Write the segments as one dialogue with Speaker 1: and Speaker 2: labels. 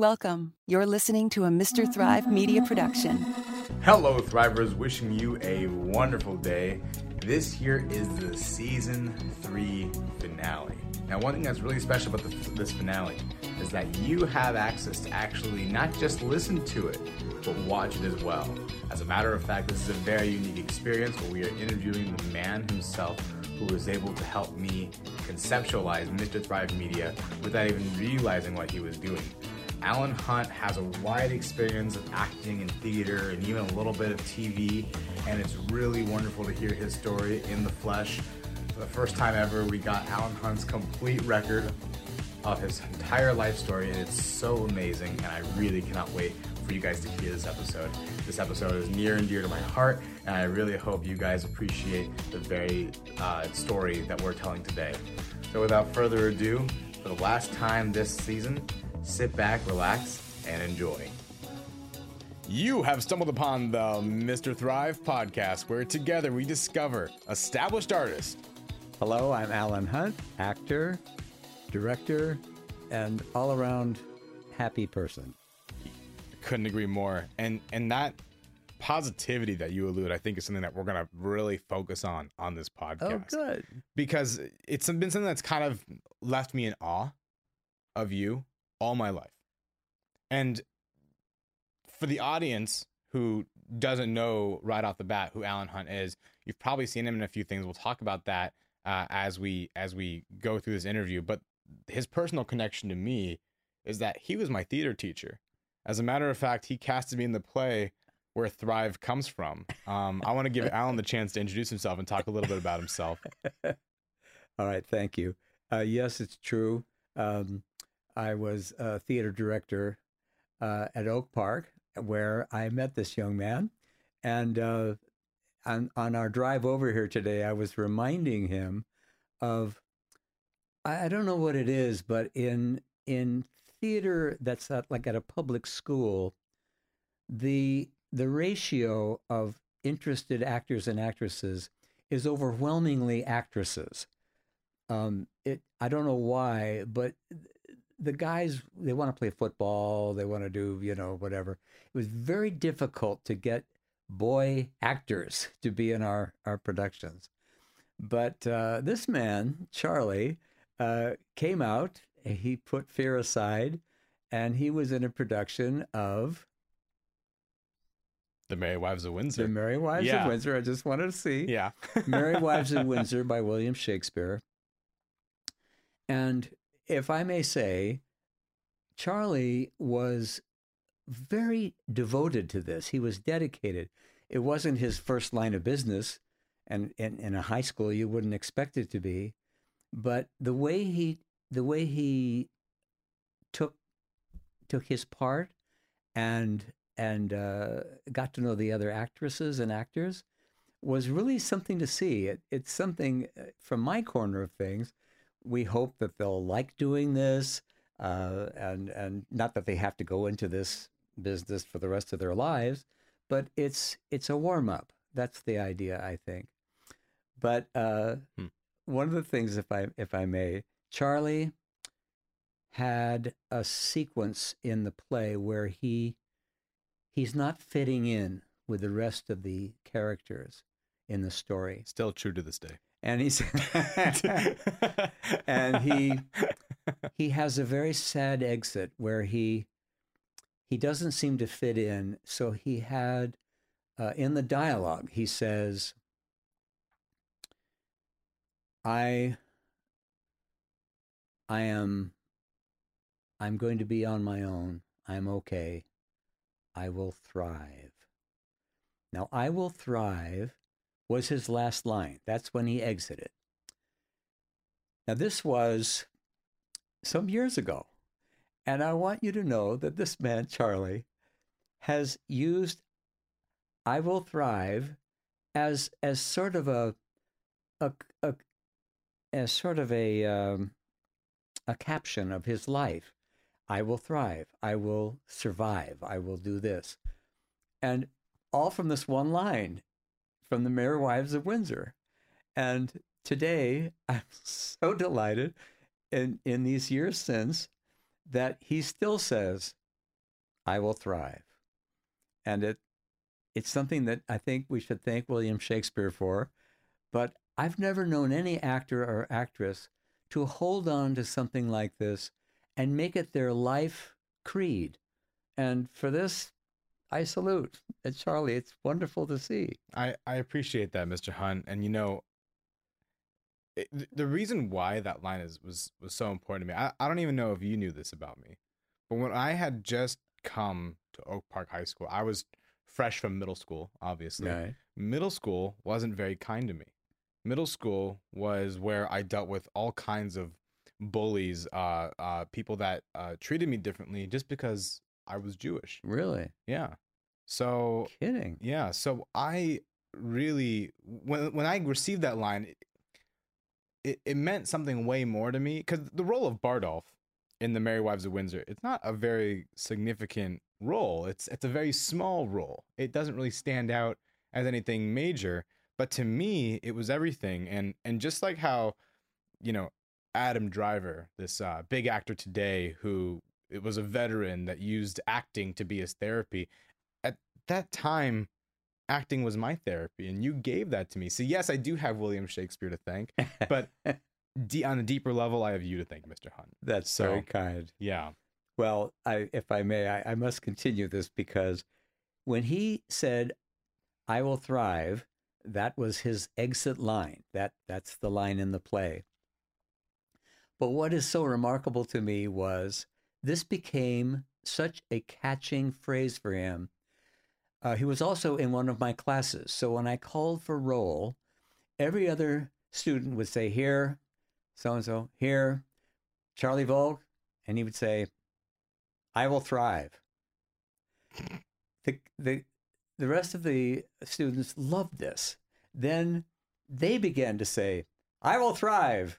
Speaker 1: Welcome. You're listening to a Mr. Thrive media production.
Speaker 2: Hello, Thrivers. Wishing you a wonderful day. This here is the season three finale. Now, one thing that's really special about the, this finale is that you have access to actually not just listen to it, but watch it as well. As a matter of fact, this is a very unique experience where we are interviewing the man himself who was able to help me conceptualize Mr. Thrive Media without even realizing what he was doing. Allan Hunt has a wide experience of acting and theater and even a little bit of TV, and it's really wonderful to hear his story in the flesh. For the first time ever, we got Allan Hunt's complete record of his entire life story, and it's so amazing, and I really cannot wait for you guys to hear this episode. This episode is near and dear to my heart, and I really hope you guys appreciate the very uh, story that we're telling today. So, without further ado, for the last time this season, sit back, relax, and enjoy. You have stumbled upon the Mr. Thrive podcast, where together we discover established artists.
Speaker 3: Hello, I'm Allan Hunt, actor, director, and all around happy person.
Speaker 2: Couldn't agree more. And and that positivity that you allude, I think, is something that we're gonna really focus on on this oh, podcast.
Speaker 3: Oh, good.
Speaker 2: Because it's been something that's kind of left me in awe of you all my life. And for the audience who doesn't know right off the bat who Allan Hunt is, you've probably seen him in a few things. We'll talk about that uh, as we as we go through this interview. But his personal connection to me is that he was my theater teacher. As a matter of fact, he casted me in the play where Thrive comes from. Um, I want to give Allan the chance to introduce himself and talk a little bit about himself.
Speaker 3: All right, thank you. Uh, yes, it's true. Um, I was a theater director uh, at Oak Park, where I met this young man. And uh, on, on our drive over here today, I was reminding him of I, I don't know what it is, but in in theater that's at, like at a public school, the the ratio of interested actors and actresses is overwhelmingly actresses. Um, it I don't know why, but the guys they want to play football, they want to do you know whatever. It was very difficult to get boy actors to be in our our productions, but uh, this man Charlie uh, came out. He put fear aside, and he was in a production of
Speaker 2: The Merry Wives of Windsor.
Speaker 3: The Merry Wives
Speaker 2: Yeah.
Speaker 3: of Windsor. I just wanted to see.
Speaker 2: yeah.
Speaker 3: Merry Wives of Windsor by William Shakespeare. And if I may say, Charlie was very devoted to this. He was dedicated. It wasn't his first line of business, and in, a high school you wouldn't expect it to be. But the way he the way he took took his part and and uh, got to know the other actresses and actors was really something to see. It, it's something uh, from my corner of things. We hope that they'll like doing this, uh, and and not that they have to go into this business for the rest of their lives, but it's it's a warm up. That's the idea, I think. But uh,
Speaker 2: Hmm.
Speaker 3: one of the things, if I if I may, Charlie had a sequence in the play where he he's not fitting in with the rest of the characters in the story
Speaker 2: Still true to this day.
Speaker 3: And he's and he he has a very sad exit where he he doesn't seem to fit in. So he had uh, in the dialogue he says i i am i'm going to be on my own. I'm okay. I will thrive. Now i will thrive was his last line. That's when he exited. Now, this was some years ago. And I want you to know that this man, Charlie, has used I Will Thrive as, as sort of a, a, a as sort of a, um, a caption of his life. I will thrive. I will survive. I will do this. And all from this one line from the Merry Wives of Windsor. And today, I'm so delighted in, in these years since that he still says, I will thrive. And it it's something that I think we should thank William Shakespeare for. But I've never known any actor or actress to hold on to something like this and make it their life creed. And for this, I salute. And Charlie, it's wonderful to see.
Speaker 2: I, I appreciate that, Mr. Hunt. And you know, it, the reason why that line is was was so important to me. I, I don't even know if you knew this about me, but when I had just come to Oak Park High School, I was fresh from middle school, obviously.
Speaker 3: Right.
Speaker 2: Middle school wasn't very kind to me. Middle school was where I dealt with all kinds of bullies, uh, uh, people that uh, treated me differently just because I was Jewish.
Speaker 3: Really?
Speaker 2: Yeah. So
Speaker 3: Kidding.
Speaker 2: yeah, so I really when when I received that line, it it, it meant something way more to me because the role of Bardolph in the Merry Wives of Windsor, it's not a very significant role. It's it's a very small role. It doesn't really stand out as anything major, but to me, it was everything. And and just like how, you know, Adam Driver, this uh, big actor today, who it was a veteran that used acting to be his therapy. At that time, acting was my therapy, and you gave that to me. So yes, I do have William Shakespeare to thank, but d- on a deeper level, I have you to thank, Mr. Hunt.
Speaker 3: That's
Speaker 2: So-
Speaker 3: very kind.
Speaker 2: Yeah,
Speaker 3: Well, I, if I may, I, I must continue this because when he said, "I will thrive," that was his exit line. That that's the line in the play. But what is so remarkable to me was this became such a catching phrase for him. Uh, he was also in one of my classes, so when I called for roll, every other student would say, "Here, so and so, here, Charlie Volk," and he would say, I will thrive. The, the, the rest of the students loved this. Then they began to say, I will thrive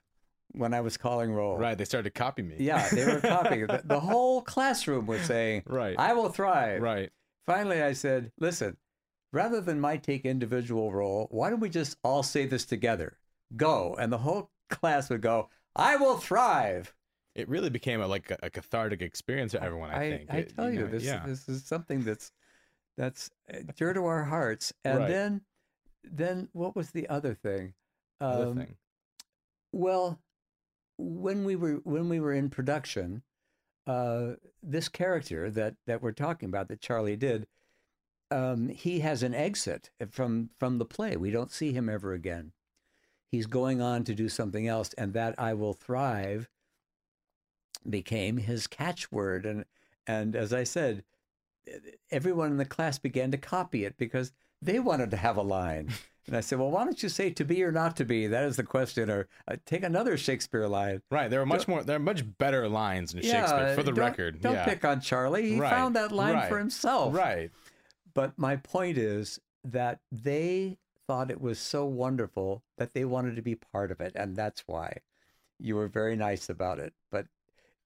Speaker 3: when I was calling roll.
Speaker 2: right. They started copying me.
Speaker 3: Yeah, they were copying. the, the whole classroom was saying,
Speaker 2: right,
Speaker 3: I will thrive.
Speaker 2: right.
Speaker 3: Finally, I said, listen, rather than my take individual role, why don't we just all say this together? Go. And the whole class would go, I will thrive.
Speaker 2: It really became a, like a, a cathartic experience for everyone. I, think.
Speaker 3: I
Speaker 2: It-
Speaker 3: tell you,
Speaker 2: know,
Speaker 3: this
Speaker 2: yeah.
Speaker 3: this is something that's that's uh, dear to our hearts. And
Speaker 2: Right.
Speaker 3: then then what was the other thing?
Speaker 2: Other
Speaker 3: Um,
Speaker 2: thing.
Speaker 3: Well, when we were when we were in production, uh, this character that that we're talking about that Charlie did, um, he has an exit from from the play. We don't see him ever again. He's going on to do something else, and that "I will thrive" became his catchword. And and as I said, everyone in the class began to copy it because they wanted to have a line. And I said, well, why don't you say to be or not to be? That is the question. Or uh, take another Shakespeare line.
Speaker 2: Right. There are much more. There are much better lines in Shakespeare. For the
Speaker 3: don't-
Speaker 2: record,
Speaker 3: Don't
Speaker 2: yeah.
Speaker 3: pick on Charlie. He
Speaker 2: Right,
Speaker 3: found that line for
Speaker 2: right,
Speaker 3: himself.
Speaker 2: Right.
Speaker 3: But my point is that they thought it was so wonderful that they wanted to be part of it. And that's why you were very nice about it. But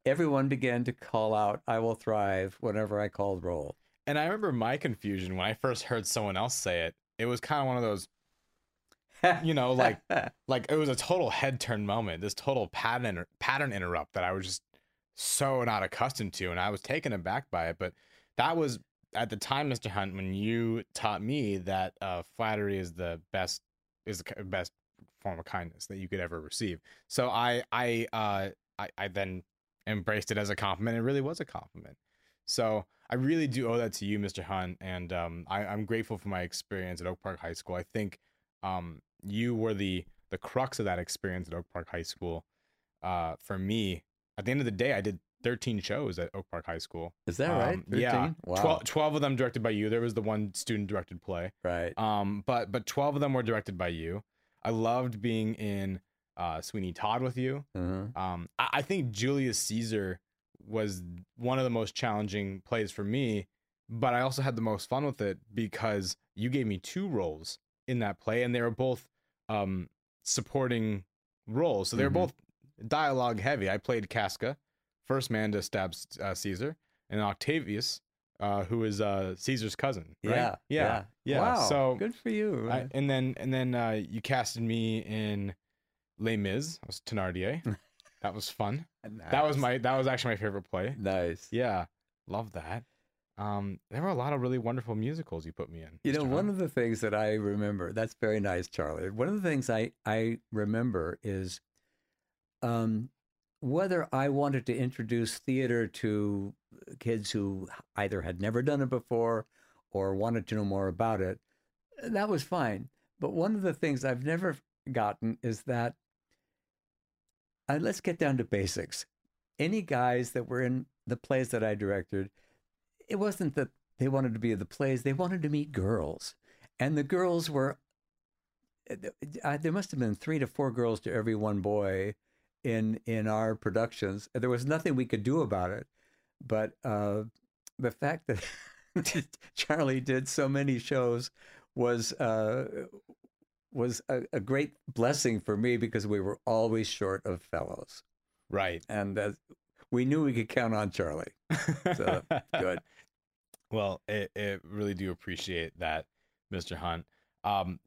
Speaker 3: everyone began to call out, I will thrive whenever I called roll.
Speaker 2: And I remember my confusion when I first heard someone else say it. It was kind of one of those, you know, like like it was a total head turn moment. This total pattern pattern interrupt that I was just so not accustomed to, and I was taken aback by it. But that was at the time, Mr. Hunt, when you taught me that uh, flattery is the best is the best form of kindness that you could ever receive. So I I uh I, I then embraced it as a compliment. It really was a compliment. So I really do owe that to you, Mr. Hunt, and um, I, I'm grateful for my experience at Oak Park High School. I think um, you were the the crux of that experience at Oak Park High School. Uh, for me, at the end of the day, I did 13 shows at Oak Park High School.
Speaker 3: Is that right?
Speaker 2: Um, Yeah,
Speaker 3: Wow.
Speaker 2: 12, 12 of them directed by you. There was the one student directed play.
Speaker 3: Right.
Speaker 2: Um, but but 12 of them were directed by you. I loved being in uh, Sweeney Todd with you.
Speaker 3: Mhm.
Speaker 2: Um, I, I think Julius Caesar was one of the most challenging plays for me, but I also had the most fun with it because you gave me two roles in that play, and they were both um, supporting roles. So they were
Speaker 3: Mhm.
Speaker 2: both dialogue heavy. I played Casca, first man to stab uh, Caesar, and Octavius, uh, who is uh, Caesar's cousin. Right?
Speaker 3: Yeah.
Speaker 2: yeah, yeah.
Speaker 3: Wow.
Speaker 2: So
Speaker 3: good for you.
Speaker 2: I, and then and then uh, you casted me in Les Mis. I was Thenardier. that was fun. That was my that was actually my favorite play.
Speaker 3: nice.
Speaker 2: Yeah, love that. um, there were a lot of really wonderful musicals you put me in.
Speaker 3: You know, one of the things that I remember, that's very nice, Charlie. One of the things I, I remember is um, whether I wanted to introduce theater to kids who either had never done it before or wanted to know more about it, that was fine. But one of the things I've never gotten is that, uh, let's get down to basics. Any guys that were in the plays that I directed, it wasn't that they wanted to be in the plays, they wanted to meet girls. And the girls were, uh, there must have been three to four girls to every one boy in in our productions. There was nothing we could do about it. But uh, the fact that Charlie did so many shows was uh, was a, a great blessing for me because we were always short of fellows,
Speaker 2: right.
Speaker 3: and uh, we knew we could count on Charlie. So good.
Speaker 2: Well, it, it really do appreciate that, Mr. Hunt. Um,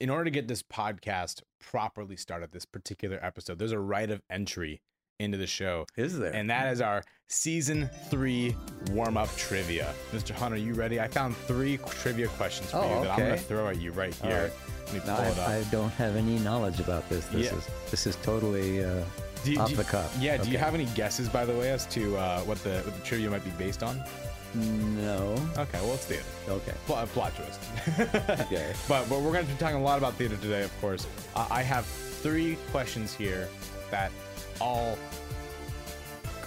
Speaker 2: in order to get this podcast properly started, this particular episode, there's a rite of entry into the show,
Speaker 3: Is there?
Speaker 2: and that is our season three warm up trivia. Mr. Hunt, are you ready? I found three trivia questions for
Speaker 3: Oh,
Speaker 2: you that I'm going to throw at you right here.
Speaker 3: right.
Speaker 2: Let me
Speaker 3: No,
Speaker 2: pull it up.
Speaker 3: I, I don't have any knowledge about this. This
Speaker 2: Yeah.
Speaker 3: is this is totally uh,
Speaker 2: you-
Speaker 3: off
Speaker 2: you-
Speaker 3: the cuff.
Speaker 2: Yeah. Do you have any guesses, by the way, as to uh, what the what the trivia might be based on?
Speaker 3: no.
Speaker 2: Okay, well, let's do it.
Speaker 3: Okay.
Speaker 2: Plot, plot twist.
Speaker 3: Okay.
Speaker 2: But, but we're going to be talking a lot about theater today, of course. Uh, I have three questions here that all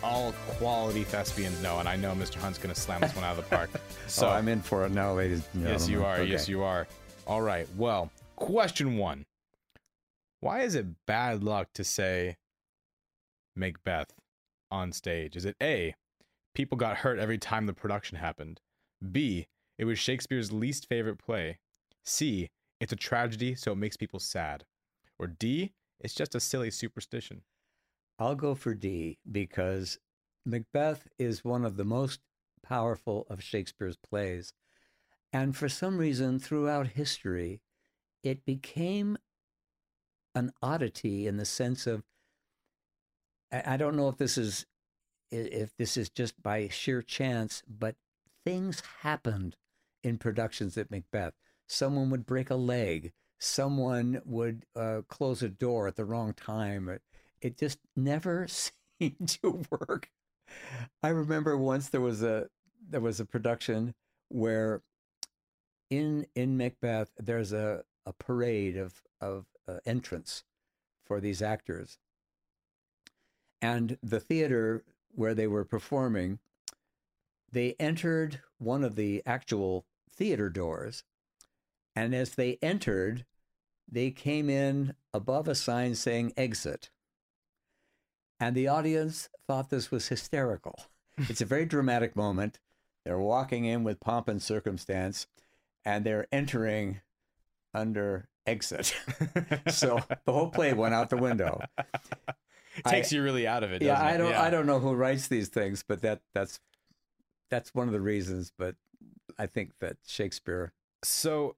Speaker 2: all quality thespians know, and I know Mr. Hunt's going to slam this one out of the park. So
Speaker 3: So I'm in for it now, ladies. and
Speaker 2: yes, you are. Yes, you are. All right. Well, question one: Why is it bad luck to say Macbeth on stage? Is it A, people got hurt every time the production happened? B, it was Shakespeare's least favorite play? C, it's a tragedy, so it makes people sad? Or D, it's just a silly superstition?
Speaker 3: I'll go for D because Macbeth is one of the most powerful of Shakespeare's plays. And for some reason, throughout history, it became an oddity in the sense of I don't know if this is if this is just by sheer chance, but things happened in productions at Macbeth. Someone would break a leg. Someone would uh, close a door at the wrong time. It, just never seemed to work. I remember once there was a there was a production where in in Macbeth there's a, a parade of of uh, entrance for these actors, and the theater where they were performing, they entered one of the actual theater doors, and as they entered, they came in above a sign saying "exit." And the audience thought this was hysterical. It's a very dramatic moment. They're walking in with pomp and circumstance, and they're entering under exit. so the whole play went out the window.
Speaker 2: Takes you really out of it.
Speaker 3: Yeah,
Speaker 2: doesn't
Speaker 3: I don't
Speaker 2: Yeah.
Speaker 3: I don't know who writes these things, but that that's that's one of the reasons. But I think that Shakespeare.
Speaker 2: So,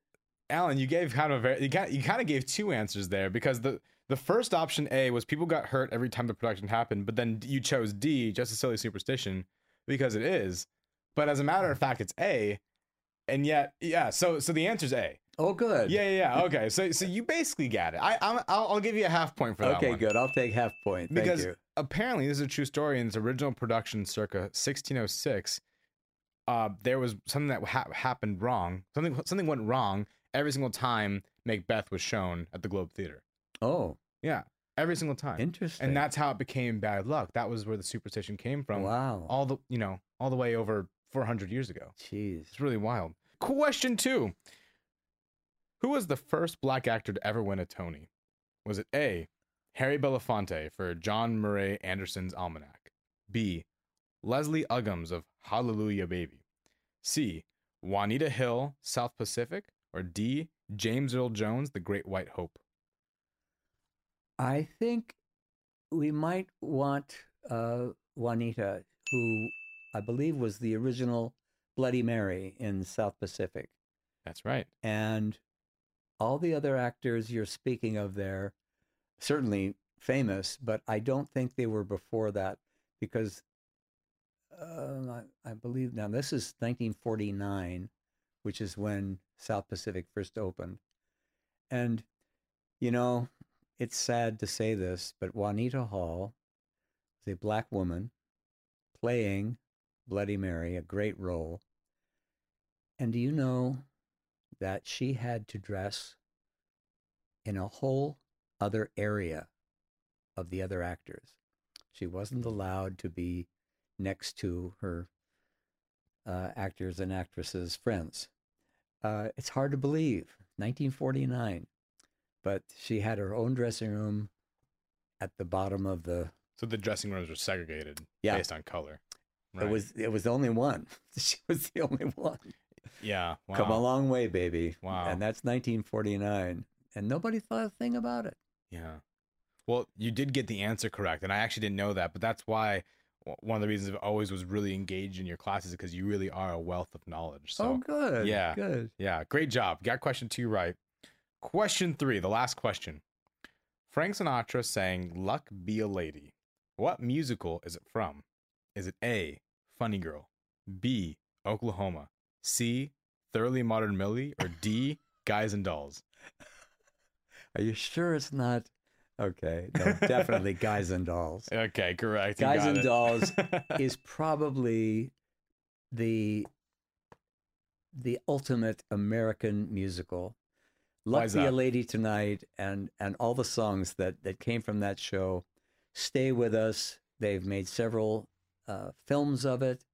Speaker 2: Allan, you gave kind of a very, you got you kind of gave two answers there because the the first option A was people got hurt every time the production happened, but then you chose D, just a silly superstition, because it is. But as a matter of fact, it's A, and yet, yeah. So so the answer's A.
Speaker 3: Oh, good.
Speaker 2: Yeah, yeah, yeah. Okay, so so you basically got it. I I'm, I'll, I'll give you a half point for that
Speaker 3: Okay,
Speaker 2: one.
Speaker 3: good. I'll take half point. Thank
Speaker 2: because
Speaker 3: you.
Speaker 2: apparently this is a true story in its original production circa 1606 uh, there was something that ha- happened wrong something something went wrong every single time macbeth was shown at the globe theater
Speaker 3: Oh,
Speaker 2: yeah every single time.
Speaker 3: Interesting.
Speaker 2: and that's how it became bad luck. That was where the superstition came from
Speaker 3: wow.
Speaker 2: all the you know all the way over 400 years ago.
Speaker 3: Jeez.
Speaker 2: it's really wild. Question two. Who was the first black actor to ever win a tony? Was it a harry belafonte for john murray anderson's almanac? B leslie uggams of hallelujah baby? C juanita Hall south pacific? Or d james earl jones the great white hope
Speaker 3: I think we might want uh, Juanita, who I believe was the original Bloody Mary in South Pacific.
Speaker 2: that's right
Speaker 3: And all the other actors you're speaking of there, certainly famous, but I don't think they were before that because uh, I, I believe now this is 1949, which is when South Pacific first opened. And, you know, it's sad to say this, but Juanita Hall is a black woman playing Bloody Mary, a great role. And do you know that she had to dress in a whole other area of the other actors? She wasn't allowed to be next to her uh, actors and actresses' friends. Uh, it's hard to believe, 1949, but she had her own dressing room at the bottom of the.
Speaker 2: So the dressing rooms were segregated
Speaker 3: Yeah.
Speaker 2: based on color.
Speaker 3: It was it was the only one. she was the only one.
Speaker 2: yeah. Wow.
Speaker 3: Come a long way, baby.
Speaker 2: Wow.
Speaker 3: And that's 1949, and nobody thought a thing about it.
Speaker 2: Yeah. Well, you did get the answer correct, and I actually didn't know that, but that's why one of the reasons I always was really engaged in your classes because you really are a wealth of knowledge. So
Speaker 3: oh, good.
Speaker 2: yeah.
Speaker 3: good.
Speaker 2: Yeah, great job. Got question two right. Question three, the last question. Frank Sinatra sang Luck Be a Lady. What musical is it from? Is it A, Funny Girl, B, Oklahoma, C, Thoroughly Modern Millie, or D, Guys and Dolls?
Speaker 3: Are you sure it's not? Okay, no, definitely Guys and Dolls.
Speaker 2: Okay, correct. You
Speaker 3: Guys and
Speaker 2: it.
Speaker 3: Dolls is probably the the ultimate American musical.
Speaker 2: Why
Speaker 3: Luck Be a? Lady Tonight and and all the songs that that came from that show stay with us. They've made several uh, films of it,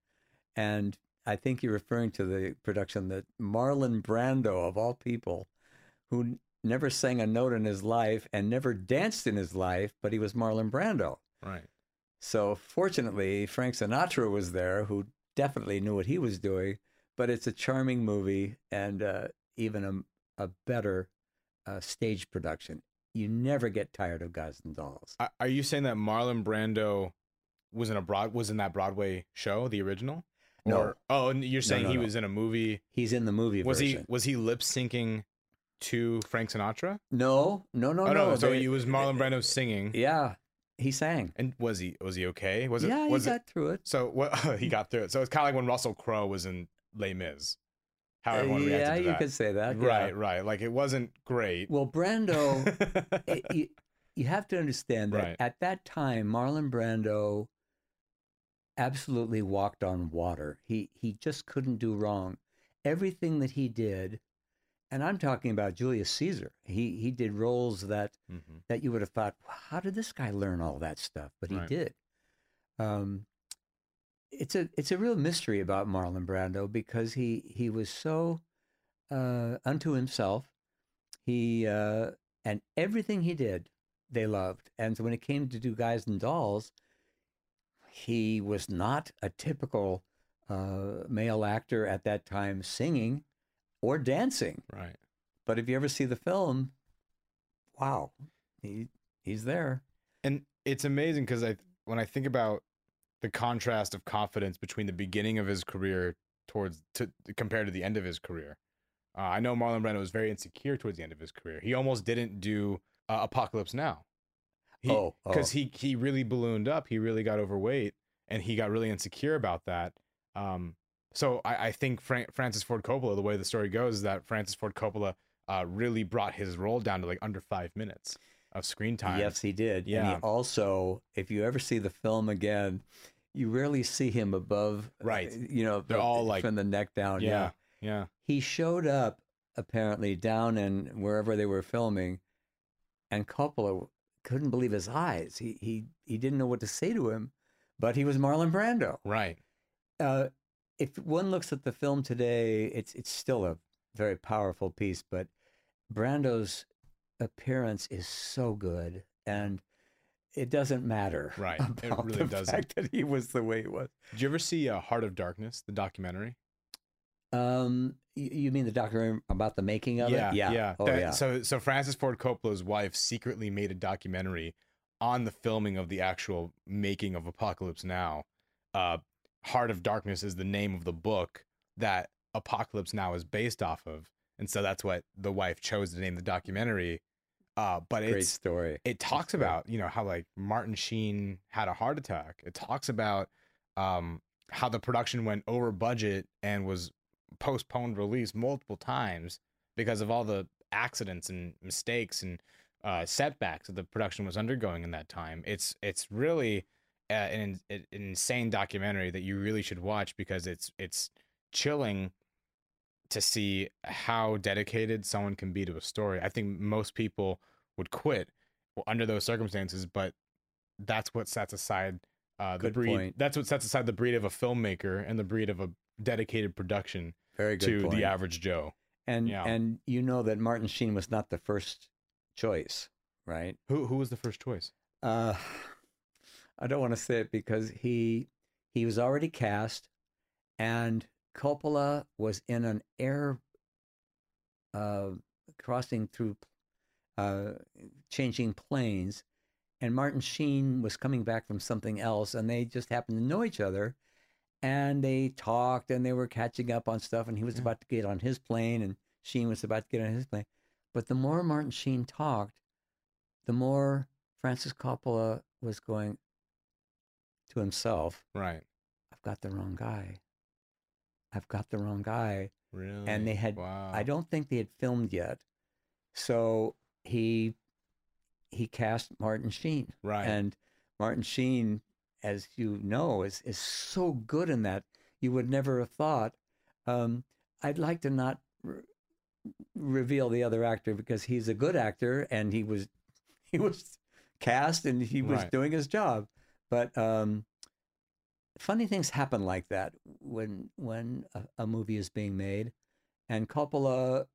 Speaker 3: and I think you're referring to the production that Marlon Brando, of all people, who n- never sang a note in his life and never danced in his life, but he was Marlon Brando.
Speaker 2: right.
Speaker 3: So fortunately, Frank Sinatra was there, who definitely knew what he was doing. But it's a charming movie and uh, even a, better uh, stage production. You never get tired of Guys and Dolls.
Speaker 2: Are- you saying that Marlon Brando was in a broad was in that Broadway show, the original?
Speaker 3: No.
Speaker 2: Or, oh, and you're saying
Speaker 3: no,
Speaker 2: he
Speaker 3: no.
Speaker 2: was in a movie.
Speaker 3: He's in the movie
Speaker 2: Was he was he lip syncing to Frank Sinatra?
Speaker 3: No, no, no,
Speaker 2: oh
Speaker 3: no.
Speaker 2: no, so
Speaker 3: they-
Speaker 2: it was Marlon Brando singing.
Speaker 3: Yeah, he sang.
Speaker 2: And was he was he okay? Was it
Speaker 3: yeah, he
Speaker 2: was it
Speaker 3: got through it.
Speaker 2: so what he got through it. So it's kind of like when Russell Crowe was in Les Mis. How everyone
Speaker 3: Uh, yeah,
Speaker 2: to
Speaker 3: you could say that. yeah.
Speaker 2: Right, right. Like it wasn't great.
Speaker 3: Well, Brando, it- you, you have to understand that
Speaker 2: Right.
Speaker 3: at that time, Marlon Brando absolutely walked on water. He he just couldn't do wrong. Everything that he did, and I'm talking about Julius Caesar. He he did roles that
Speaker 2: Mhm.
Speaker 3: that you would have thought, how did this guy learn all that stuff? But he
Speaker 2: Right.
Speaker 3: did. Um, it's a it's a real mystery about Marlon Brando because he he was so uh, unto himself. He uh, and everything he did, they loved. And so when it came to do Guys and Dolls, he was not a typical uh, male actor at that time singing or dancing.
Speaker 2: Right.
Speaker 3: But if you ever see the film, wow, he he's there.
Speaker 2: And it's amazing because I when I think about the contrast of confidence between the beginning of his career towards to compared to the end of his career. Uh, I know Marlon Brando was very insecure towards the end of his career. He almost didn't do uh, Apocalypse Now. He,
Speaker 3: Oh, oh.
Speaker 2: because he he really ballooned up. He really got overweight, and he got really insecure about that. Um, so I, I think Fran- Francis Ford Coppola, the way the story goes, is that Francis Ford Coppola uh, really brought his role down to like under five minutes of screen time.
Speaker 3: Yes, he did. And
Speaker 2: Yeah.
Speaker 3: he also, if you ever see the film again, you rarely see him above. uh,
Speaker 2: Right.
Speaker 3: You know,
Speaker 2: They're
Speaker 3: the-
Speaker 2: all like-
Speaker 3: from the neck down.
Speaker 2: yeah, yeah.
Speaker 3: He showed up apparently down in wherever they were filming, and Coppola couldn't believe his eyes. He he he didn't know what to say to him, but he was Marlon Brando.
Speaker 2: Right.
Speaker 3: uh, if one looks at the film today, it's it's still a very powerful piece, but Brando's appearance is so good, and it doesn't matter.
Speaker 2: Right. It really
Speaker 3: the
Speaker 2: doesn't.
Speaker 3: fact that he was the way he was.
Speaker 2: Did you ever see uh, Heart of Darkness, the documentary?
Speaker 3: Um, you, mean the documentary about the making of
Speaker 2: yeah,
Speaker 3: it? Yeah,
Speaker 2: yeah.
Speaker 3: Oh,
Speaker 2: That-
Speaker 3: yeah.
Speaker 2: So, so Francis Ford Coppola's wife secretly made a documentary on the filming of the actual making of Apocalypse Now. Uh, Heart of Darkness is the name of the book that Apocalypse Now is based off of, and so that's what the wife chose to name the documentary. Uh, but
Speaker 3: Great
Speaker 2: it's
Speaker 3: story.
Speaker 2: it talks about you know how like Martin Sheen had a heart attack. It talks about um, how the production went over budget and was postponed release multiple times because of all the accidents and mistakes and uh, setbacks that the production was undergoing in that time. It's it's really uh, an, an insane documentary that you really should watch because it's it's chilling to see how dedicated someone can be to a story. I think most people would quit under those circumstances, but that's what sets aside uh, the
Speaker 3: Good
Speaker 2: breed.
Speaker 3: point.
Speaker 2: That's what sets aside the breed of a filmmaker and the breed of a dedicated production
Speaker 3: Very good
Speaker 2: to
Speaker 3: point.
Speaker 2: the average Joe.
Speaker 3: and
Speaker 2: yeah.
Speaker 3: and you know that Martin Sheen was not the first choice, right?
Speaker 2: Who who was the first choice?
Speaker 3: Uh, I don't want to say it because he he was already cast, and Coppola was in an air uh, crossing through, uh, changing planes, and Martin Sheen was coming back from something else, and they just happened to know each other, and they talked, and they were catching up on stuff, and he was
Speaker 2: Yeah.
Speaker 3: about to get on his plane, and Sheen was about to get on his plane, but the more Martin Sheen talked, the more Francis Coppola was going to himself,
Speaker 2: Right.
Speaker 3: I've got the wrong guy. I've got the wrong guy.
Speaker 2: Really?
Speaker 3: And they had-
Speaker 2: Wow.
Speaker 3: I don't think they had filmed yet. So he he cast Martin Sheen.
Speaker 2: Right.
Speaker 3: And Martin Sheen, as you know, is is so good in that you would never have thought. Um, I'd like to not re- reveal the other actor because he's a good actor and he was he was cast and he was
Speaker 2: Right.
Speaker 3: doing his job. But um, funny things happen like that when when a, a movie is being made, and Coppola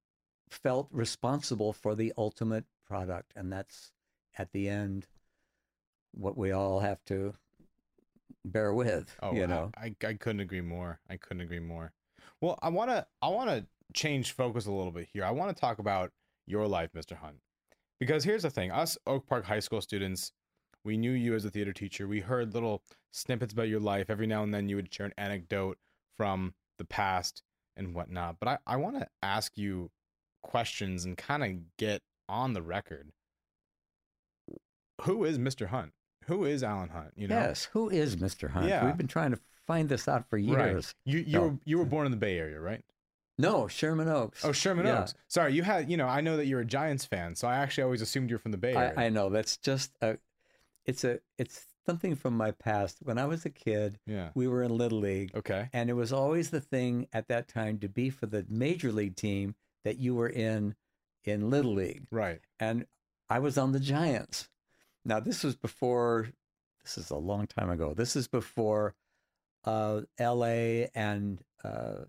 Speaker 3: felt responsible for the ultimate product, and that's at the end what we all have to bear with.
Speaker 2: Oh,
Speaker 3: you
Speaker 2: I-
Speaker 3: know,
Speaker 2: I, I couldn't agree more. I couldn't agree more. Well, I want to I want to change focus a little bit here. I want to talk about your life, Mr. Hunt. Because here's the thing, us Oak Park High School students, we knew you as a theater teacher. We heard little snippets about your life. Every now and then you would share an anecdote from the past and whatnot. But I, I want to ask you questions and kind of get on the record. Who is Mr. Hunt? Who is Allan Hunt? You know?
Speaker 3: yes. Who is Mr. Hunt?
Speaker 2: Yeah.
Speaker 3: We've been trying to find this out for years.
Speaker 2: Right. You
Speaker 3: you
Speaker 2: were you were born in the Bay Area, right?
Speaker 3: No, Sherman Oaks.
Speaker 2: Oh, Sherman
Speaker 3: Yeah.
Speaker 2: Oaks. Sorry, you had you know I know that you're a Giants fan, so I actually always assumed you're from the Bay Area.
Speaker 3: I, I know that's just a. It's a. It's something from my past. When I was a kid,
Speaker 2: yeah.
Speaker 3: we were in Little League,
Speaker 2: Okay.
Speaker 3: and it was always the thing at that time to be for the major league team that you were in in Little League.
Speaker 2: Right.
Speaker 3: and I was on the Giants. Now this was before. This is a long time ago. This is before uh, L.A. and uh,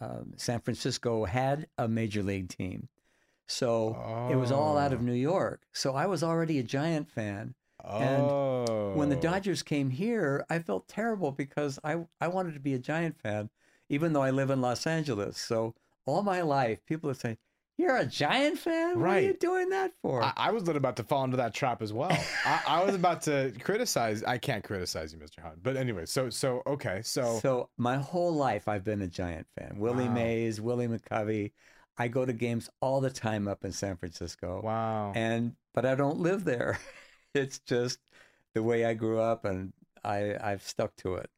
Speaker 3: um, San Francisco had a major league team, so it was all out of
Speaker 2: Oh.
Speaker 3: New York. So I was already a Giant fan. And
Speaker 2: Oh.
Speaker 3: When the oh. Dodgers came here, I felt terrible because I I wanted to be a Giant fan, even though I live in Los Angeles. So all my life, people would say, "You're a Giant fan? What are you doing that for?"
Speaker 2: I, I was about to fall into that trap as well. I, I was about to criticize. I can't criticize you, Mr. Hunt. But anyway, so so okay, so,
Speaker 3: So my whole life I've been a Giant fan. Willie
Speaker 2: Wow.
Speaker 3: Mays, Willie McCovey. I go to games all the time up in San Francisco.
Speaker 2: wow.
Speaker 3: And but I don't live there. it's just the way I grew up and I I've stuck to it.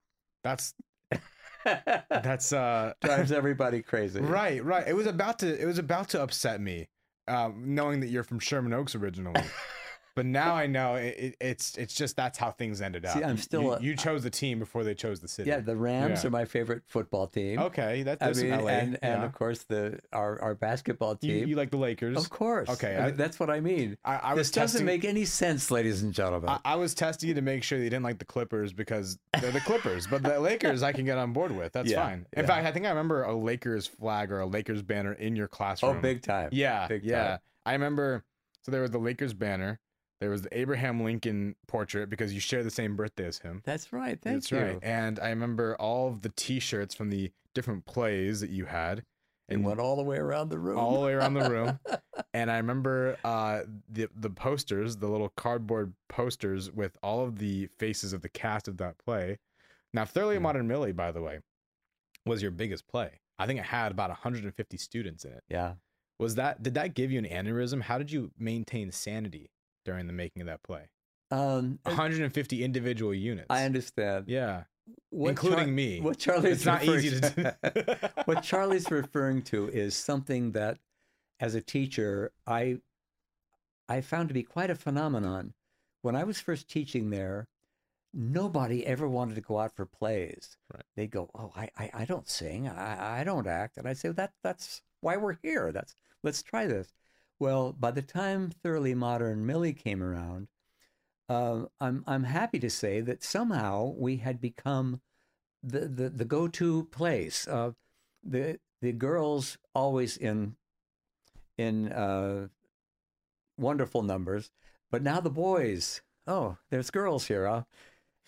Speaker 2: that's that's uh
Speaker 3: Drives everybody crazy.
Speaker 2: right, right. It was about to it was about to upset me, um, knowing that you're from Sherman Oaks originally. But now I know it, it, it's it's just that's how things ended up.
Speaker 3: See, I'm still
Speaker 2: you,
Speaker 3: a-
Speaker 2: you chose the team before they chose the city.
Speaker 3: Yeah, the Rams
Speaker 2: Yeah.
Speaker 3: are my favorite football team.
Speaker 2: Okay, that,
Speaker 3: I
Speaker 2: that's
Speaker 3: mean,
Speaker 2: in LA.
Speaker 3: and and of course the our, our basketball team.
Speaker 2: you like the Lakers.
Speaker 3: of course.
Speaker 2: Okay,
Speaker 3: I mean, that's what I mean.
Speaker 2: I, I was
Speaker 3: this doesn't make any sense, ladies and gentlemen.
Speaker 2: I, I was testing you to make sure that you didn't like the Clippers because they're the Clippers, but the Lakers I can get on board with. That's
Speaker 3: Yeah,
Speaker 2: fine. In
Speaker 3: yeah.
Speaker 2: fact, I think I remember a Lakers flag or a Lakers banner in your
Speaker 3: oh,
Speaker 2: classroom.
Speaker 3: oh, big time.
Speaker 2: Yeah,
Speaker 3: big
Speaker 2: yeah.
Speaker 3: time.
Speaker 2: I remember. So there was the Lakers banner. There was the Abraham Lincoln portrait because you share the same birthday as him.
Speaker 3: That's right. Thank
Speaker 2: That's
Speaker 3: you.
Speaker 2: right. And I remember all of the T-shirts from the different plays that you had,
Speaker 3: And went all the way around the room.
Speaker 2: all the way around the room. and I remember uh, the the posters, the little cardboard posters with all of the faces of the cast of that play. Now, Thoroughly
Speaker 3: Yeah.
Speaker 2: Modern Millie, by the way, was your biggest play. I think it had about 150 students in it.
Speaker 3: yeah.
Speaker 2: Was that did that give you an aneurysm? How did you maintain sanity during the making of that play?
Speaker 3: Um,
Speaker 2: 150 individual units.
Speaker 3: I understand.
Speaker 2: Yeah.
Speaker 3: what
Speaker 2: including me.
Speaker 3: What Charlie's
Speaker 2: It's not easy to
Speaker 3: what Charlie's referring to is something that, as a teacher, I I found to be quite a phenomenon. When I was first teaching there, nobody ever wanted to go out for plays.
Speaker 2: Right.
Speaker 3: They'd go, "Oh, I, I, I don't sing, I, I don't act," and I'd say, "That that's why we're here. That's let's try this." Well, by the time Thoroughly Modern Millie came around, uh, I'm I'm happy to say that somehow we had become the the, the go to place. Uh, the the girls always in in uh, wonderful numbers, but now the boys. Oh, there's girls here. Huh?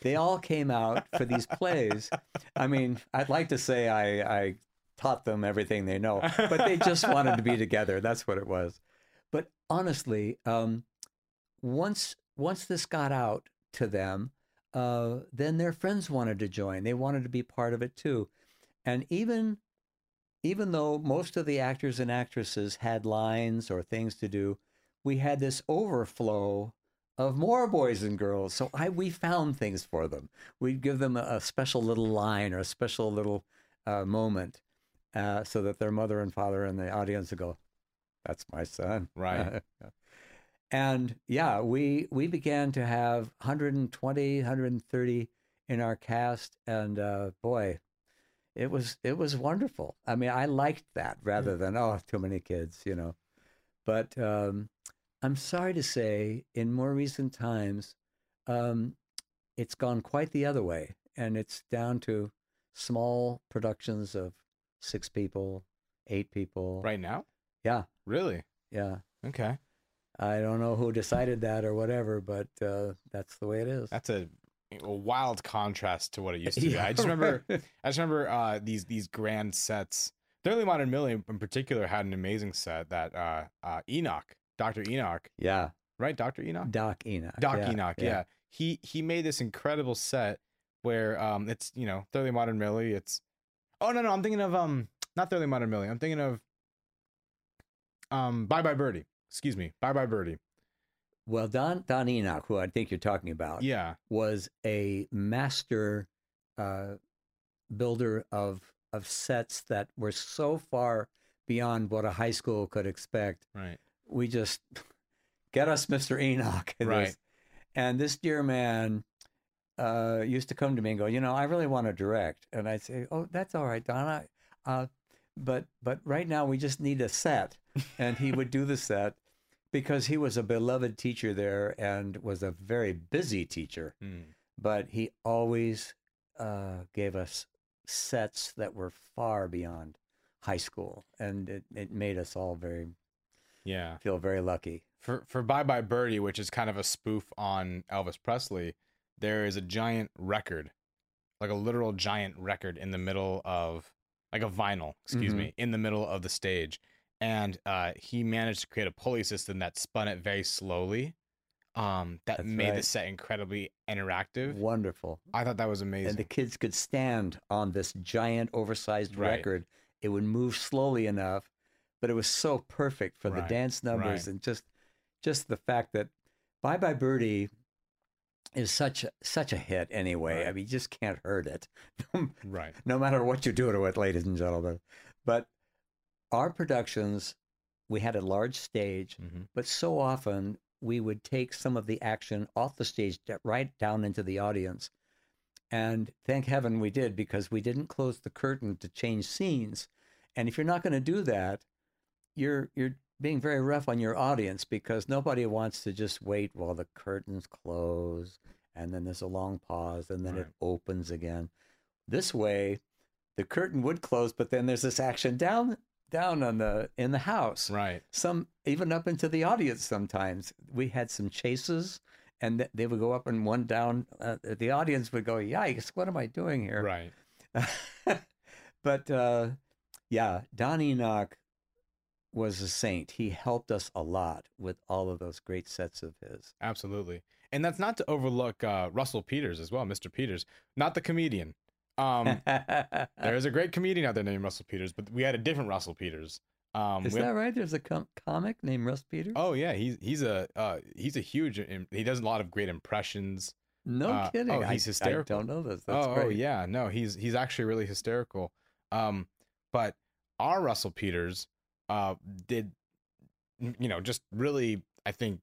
Speaker 3: They all came out for these plays. I mean, I'd like to say I, I taught them everything they know, but they just wanted to be together. That's what it was. But honestly, um, once once this got out to them, uh, then their friends wanted to join. They wanted to be part of it too, and even even though most of the actors and actresses had lines or things to do, we had this overflow of more boys and girls. So I we found things for them. We'd give them a, a special little line or a special little uh, moment, uh, so that their mother and father and the audience would go, "That's my son."
Speaker 2: Right.
Speaker 3: and yeah, we we began to have 120, 130 in our cast, and uh, boy, it was it was wonderful. I mean, I liked that rather than oh, too many kids, you know. But um, I'm sorry to say, in more recent times, um, it's gone quite the other way, and it's down to small productions of six people, eight people.
Speaker 2: right now?
Speaker 3: Yeah,
Speaker 2: Really?
Speaker 3: yeah.
Speaker 2: Okay.
Speaker 3: I don't know who decided that or whatever, but uh, that's the way it is.
Speaker 2: That's a, a wild contrast to what it used to be.
Speaker 3: Yeah,
Speaker 2: I just remember. I just remember uh, these these grand sets. Thoroughly Modern Millie in particular had an amazing set that uh, uh, Enoch, Dr. Enoch,
Speaker 3: yeah,
Speaker 2: right? Dr. Enoch?
Speaker 3: Doc Enoch.
Speaker 2: Doc
Speaker 3: yeah,
Speaker 2: Enoch, yeah. He he made this incredible set where um it's, you know, Thoroughly Modern Millie, it's Oh no no, I'm thinking of um not Thoroughly Modern Millie. I'm thinking of um Bye Bye Birdie. Excuse me. Bye Bye Birdie.
Speaker 3: Well, Don Don Enoch, who I think you're talking about,
Speaker 2: Yeah.
Speaker 3: was a master uh, builder of of sets that were so far beyond what a high school could expect.
Speaker 2: Right.
Speaker 3: We just get us Mr. Enoch.
Speaker 2: Right.
Speaker 3: this. And this dear man uh, used to come to me and go, you know, I really want to direct, and I'd say, oh, that's all right, Donna. Uh, but but right now we just need a set, and he would do the set because he was a beloved teacher there and was a very busy teacher
Speaker 2: Mm.
Speaker 3: but he always uh, gave us sets that were far beyond high school, and it, it made us all very
Speaker 2: Yeah.
Speaker 3: feel very lucky.
Speaker 2: For for Bye Bye Birdie, which is kind of a spoof on Elvis Presley, there is a giant record, like a literal giant record in the middle of like a vinyl, excuse
Speaker 3: Mhm.
Speaker 2: me, in the middle of the stage. And uh, he managed to create a pulley system that spun it very slowly. Um, that
Speaker 3: That's
Speaker 2: made the set incredibly interactive.
Speaker 3: Wonderful.
Speaker 2: I thought that was amazing.
Speaker 3: And the kids could stand on this giant, oversized
Speaker 2: Right.
Speaker 3: record. It would move slowly enough, but it was so perfect for the dance numbers
Speaker 2: right.
Speaker 3: and just just the fact that Bye Bye Birdie is such a, such a hit anyway. I mean, you just can't hurt it.
Speaker 2: right.
Speaker 3: no matter what you do to it, ladies and gentlemen. But our productions, we had a large stage,
Speaker 2: hmm
Speaker 3: but so often we would take some of the action off the stage right down into the audience. And thank heaven we did because we didn't close the curtain to change scenes. And if you're not going to do that, you're you're being very rough on your audience because nobody wants to just wait while the curtains close and then there's a long pause and then
Speaker 2: Right.
Speaker 3: it opens again. This way, the curtain would close, but then there's this action down down on the in the house
Speaker 2: Right.
Speaker 3: some even up into the audience sometimes we had some chases and th- they would go up and one down uh, the audience would go yikes what am i doing here
Speaker 2: Right.
Speaker 3: but uh, yeah don enoch was a saint he helped us a lot with all of those great sets of his
Speaker 2: Absolutely. And that's not to overlook uh, Russell Peters as well, Mr. Peters, not the comedian. Um, there is a great comedian out there named Russell Peters, but we had a different Russell Peters. Um,
Speaker 3: is
Speaker 2: we have-
Speaker 3: that right there's a com- comic named russ peters
Speaker 2: Oh yeah, he's he's a uh, he's a huge. He does a lot of great impressions.
Speaker 3: No
Speaker 2: Uh,
Speaker 3: kidding.
Speaker 2: oh,
Speaker 3: I-
Speaker 2: he's
Speaker 3: I,
Speaker 2: hysterical.
Speaker 3: don't know this. That's
Speaker 2: oh, oh, yeah, no, he's he's actually really hysterical. Um, but our Russell Peters uh did, you know, just really, I think,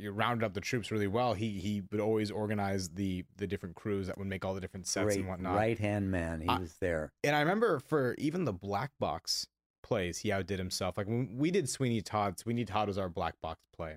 Speaker 2: you rounded up the troops really well. He he would always organize the the different crews that would make all the different sets
Speaker 3: Great
Speaker 2: and whatnot.
Speaker 3: right hand man. He
Speaker 2: I-
Speaker 3: was there.
Speaker 2: And I remember for even the black box plays, he outdid himself. Like when we did Sweeney Todd, Sweeney Todd was our black box play.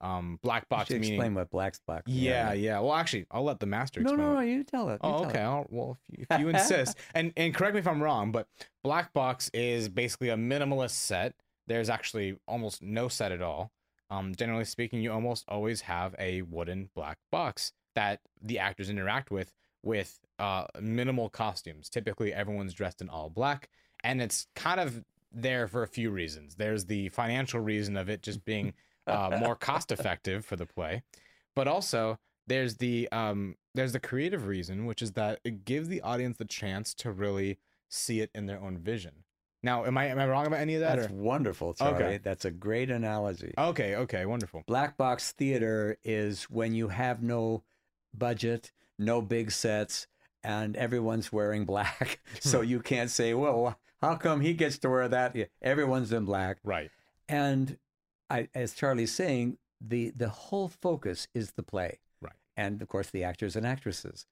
Speaker 2: Um, black box
Speaker 3: should
Speaker 2: meaning.
Speaker 3: explain what black's black.
Speaker 2: yeah, yeah. Well, actually, I'll let the master
Speaker 3: No,
Speaker 2: explain.
Speaker 3: no,
Speaker 2: what-
Speaker 3: no. You tell it. you
Speaker 2: Oh,
Speaker 3: tell
Speaker 2: okay.
Speaker 3: it.
Speaker 2: I'll, well, if you, if you insist, and and correct me if I'm wrong, but Black Box is basically a minimalist set. There's actually almost no set at all. Um, generally speaking, you almost always have a wooden black box that the actors interact with with uh, minimal costumes. Typically, everyone's dressed in all black, and it's kind of there for a few reasons. There's the financial reason of it just being uh, more cost effective for the play, but also there's the um there's the creative reason, which is that it gives the audience the chance to really see it in their own vision. Now, am I am I wrong about any of that?
Speaker 3: That's
Speaker 2: or-
Speaker 3: wonderful, Charlie.
Speaker 2: Okay.
Speaker 3: That's a great analogy.
Speaker 2: Okay, okay, wonderful.
Speaker 3: Black box theater is when you have no budget, no big sets, and everyone's wearing black. so you can't say, well, how come he gets to wear that? Yeah, Everyone's in black.
Speaker 2: Right.
Speaker 3: And I, as Charlie's saying, the, the whole focus is the play.
Speaker 2: Right.
Speaker 3: And of course, the actors and actresses.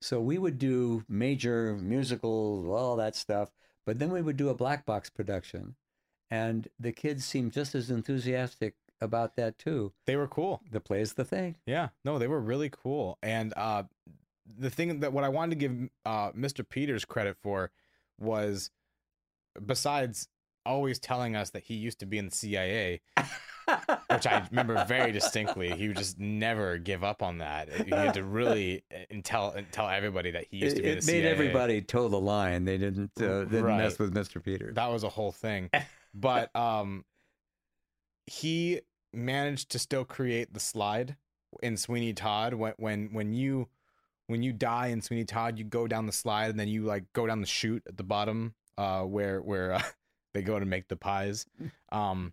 Speaker 3: So we would do major musicals, all that stuff, but then we would do a black box production. And the kids seemed just as enthusiastic about that too.
Speaker 2: They were cool.
Speaker 3: The play's the thing.
Speaker 2: Yeah, no, they were really cool. And uh, the thing that what I wanted to give uh, Mr. Peters credit for was, besides always telling us that he used to be in the CIA, which I remember very distinctly, he would just never give up on that. He had to really uh, tell tell everybody that he used
Speaker 3: It,
Speaker 2: to be
Speaker 3: it
Speaker 2: the
Speaker 3: made everybody toe the line. They didn't uh, didn't
Speaker 2: Right.
Speaker 3: mess with Mr. Peter.
Speaker 2: That was a whole thing. But um he managed to still create the slide in Sweeney Todd when when when you when you die in Sweeney Todd, you go down the slide and then you like go down the chute at the bottom uh where where uh, they go to make the pies. Um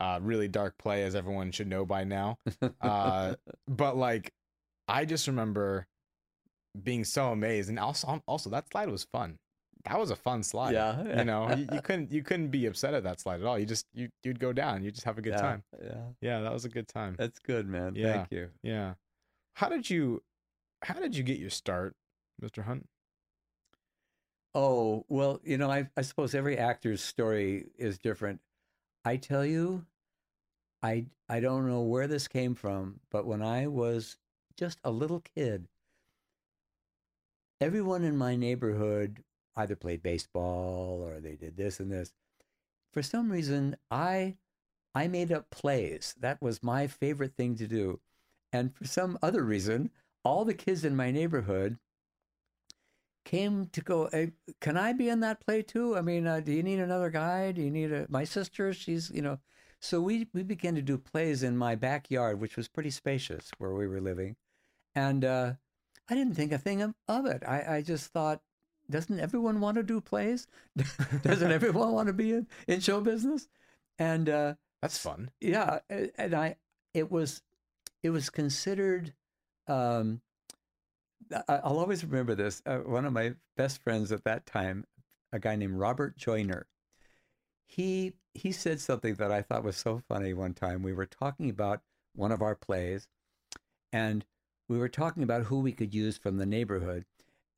Speaker 2: uh really dark play as everyone should know by now. Uh but like I just remember being so amazed and also also that slide was fun. That was a fun slide
Speaker 3: yeah,
Speaker 2: you know you, you couldn't you couldn't be upset at that slide at all you just you you'd go down you just have a good
Speaker 3: yeah,
Speaker 2: time
Speaker 3: Yeah,
Speaker 2: yeah that was a good time
Speaker 3: that's good, man.
Speaker 2: Yeah.
Speaker 3: Thank you.
Speaker 2: yeah how did you how did you get your start mr hunt
Speaker 3: Oh, well, you know, I, I suppose every actor's story is different. I tell you, I I don't know where this came from, but when I was just a little kid, everyone in my neighborhood either played baseball or they did this and this. For some reason, I I made up plays. That was my favorite thing to do. And for some other reason, all the kids in my neighborhood came to go hey, can i be in that play too? I mean uh, do you need another guy? Do you need a my sister? She's you know. So we we began to do plays in my backyard which was pretty spacious where we were living. And uh i didn't think a thing of, of it. I i just thought doesn't everyone want to do plays? Doesn't everyone want to be in, in show business? And uh
Speaker 2: that's fun.
Speaker 3: yeah and i it was it was considered um i'll always remember this uh, one of my best friends at that time a guy named robert joyner he he said something that i thought was so funny one time we were talking about one of our plays and we were talking about who we could use from the neighborhood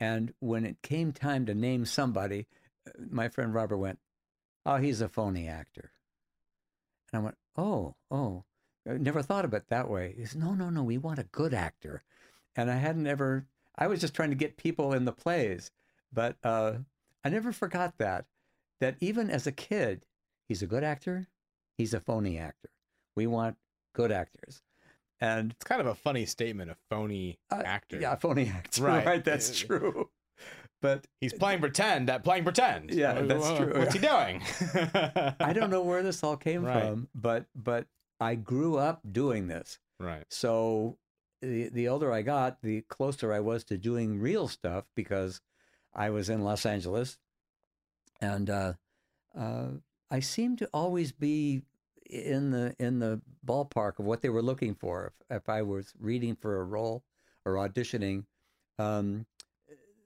Speaker 3: and when it came time to name somebody uh, my friend robert went oh he's a phony actor and I went, oh, oh, I never thought of it that way. He said, no, no, no, we want a good actor. And I hadn't ever, I was just trying to get people in the plays. But uh, I never forgot that, that even as a kid, he's a good actor, he's a phony actor. We want good actors. And
Speaker 2: it's kind of a funny statement a phony
Speaker 3: uh,
Speaker 2: actor
Speaker 3: Yeah, phony actor.
Speaker 2: Right.
Speaker 3: Right. That's true. But
Speaker 2: he's playing pretend at playing pretend
Speaker 3: Yeah, that's
Speaker 2: wha-
Speaker 3: true.
Speaker 2: what's he doing
Speaker 3: I don't know where this all came
Speaker 2: Right.
Speaker 3: from, but but I grew up doing this.
Speaker 2: right
Speaker 3: So the the older I got, the closer I was to doing real stuff because I was in Los Angeles, and uh, uh, I seemed to always be in the in the ballpark of what they were looking for. If, if I was reading for a role, or auditioning, um,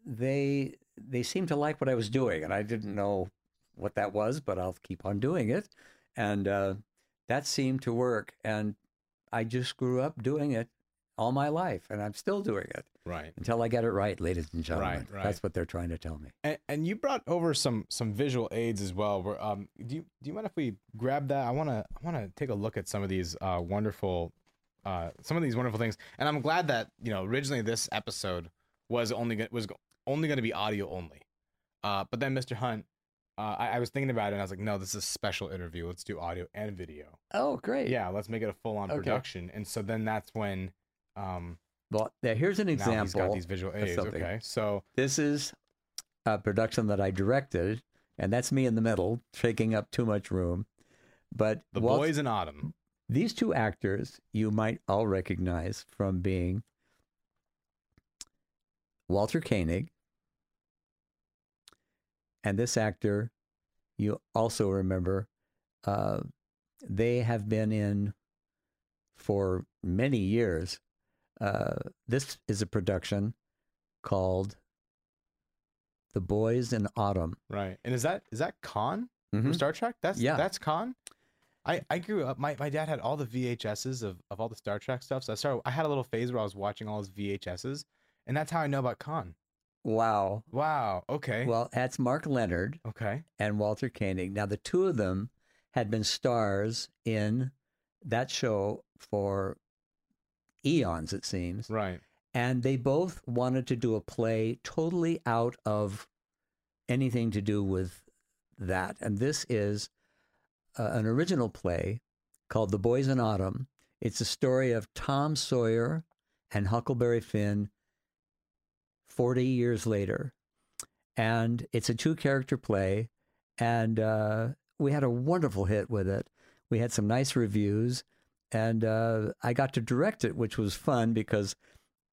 Speaker 3: they they seemed to like what I was doing, and I didn't know what that was, but I'll keep on doing it, and uh, that seemed to work, and I just grew up doing it all my life, and I'm still doing it
Speaker 2: Right.
Speaker 3: until I get it right, ladies and gentlemen.
Speaker 2: right. right.
Speaker 3: That's what they're trying to tell me.
Speaker 2: And, and you brought over some some visual aids as well. Where um, do you do you mind if we grab that? I wanna I wanna take a look at some of these uh wonderful, uh some of these wonderful things. And I'm glad that you know originally this episode was only go- was only going to be audio only. Uh, but then Mr. Hunt, uh, I, I was thinking about it and I was like, no, this is a special interview. Let's do audio and video.
Speaker 3: Oh, great!
Speaker 2: Yeah, let's make it a full on
Speaker 3: Okay.
Speaker 2: production. And so then that's when um
Speaker 3: Well, now here's an
Speaker 2: now he's
Speaker 3: example.
Speaker 2: got these visual aids. Okay, so
Speaker 3: This is a production that I directed, and that's me in the middle, taking up too much room. But
Speaker 2: the
Speaker 3: Walt-
Speaker 2: boys in autumn.
Speaker 3: these two actors you might all recognize from being Walter Koenig and this actor you also remember uh, they have been in for many years uh, this is a production called the boys in autumn
Speaker 2: Right. And is that is that Khan
Speaker 3: Mhm.
Speaker 2: from Star Trek? That's
Speaker 3: Yeah.
Speaker 2: that's Khan. I, I grew up. My, my dad had all the VHSs of, of all the Star Trek stuff. So I started. I had a little phase where I was watching all his VHSs, and that's how I know about Khan.
Speaker 3: wow
Speaker 2: Wow. Okay.
Speaker 3: well that's mark lenard
Speaker 2: okay.
Speaker 3: and Walter Koenig. Now, the two of them had been stars in that show for eons, it seems.
Speaker 2: Right.
Speaker 3: And they both wanted to do a play totally out of anything to do with that. And this is uh, an original play called The Boys in Autumn. It's a story of Tom Sawyer and Huckleberry Finn 40 years later. And it's a two character play. And uh, we had a wonderful hit with it. We had some nice reviews. And uh, I got to direct it, which was fun because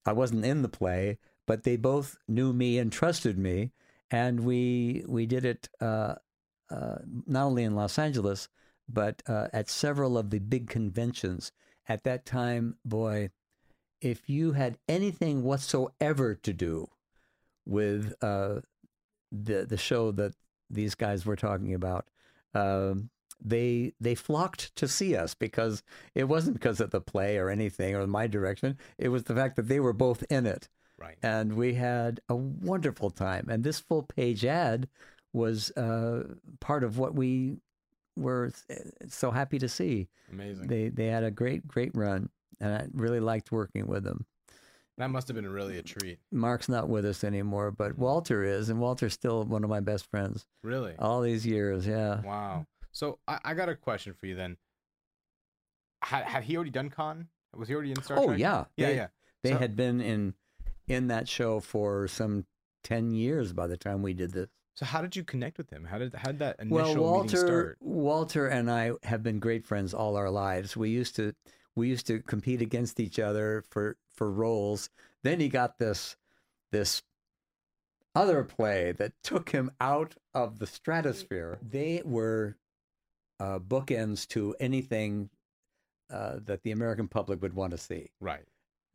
Speaker 3: I wasn't in the play, but they both knew me and trusted me. And we, we did it uh, uh, not only in Los Angeles, but uh, at several of the big conventions. At that time, boy, if you had anything whatsoever to do with uh, the the show that these guys were talking about, um, they they flocked to see us because it wasn't because of the play or anything or my direction. It was the fact that they were both in it,
Speaker 2: Right.
Speaker 3: and we had a wonderful time. And this full page ad was uh, part of what we were so happy to see.
Speaker 2: Amazing.
Speaker 3: They they had a great great run, and I really liked working with them.
Speaker 2: that must have been really a treat.
Speaker 3: Mark's not with us anymore, but Walter is, and Walter's still one of my best friends.
Speaker 2: Really.
Speaker 3: All these years, yeah.
Speaker 2: Wow. So I, I got a question for you then. Had had he already done Khan? Was he already in Star
Speaker 3: Oh
Speaker 2: Trek?
Speaker 3: yeah,
Speaker 2: Yeah.
Speaker 3: They,
Speaker 2: yeah.
Speaker 3: They
Speaker 2: So-
Speaker 3: had been in in that show for some ten years by the time we did this.
Speaker 2: So how did you connect with him? How did how did that initial
Speaker 3: well,
Speaker 2: meeting
Speaker 3: Walter
Speaker 2: start?
Speaker 3: Walter and I have been great friends all our lives. We used to we used to compete against each other for for roles. Then he got this this other play that took him out of the stratosphere. They were uh, bookends to anything uh, that the American public would want to see.
Speaker 2: Right.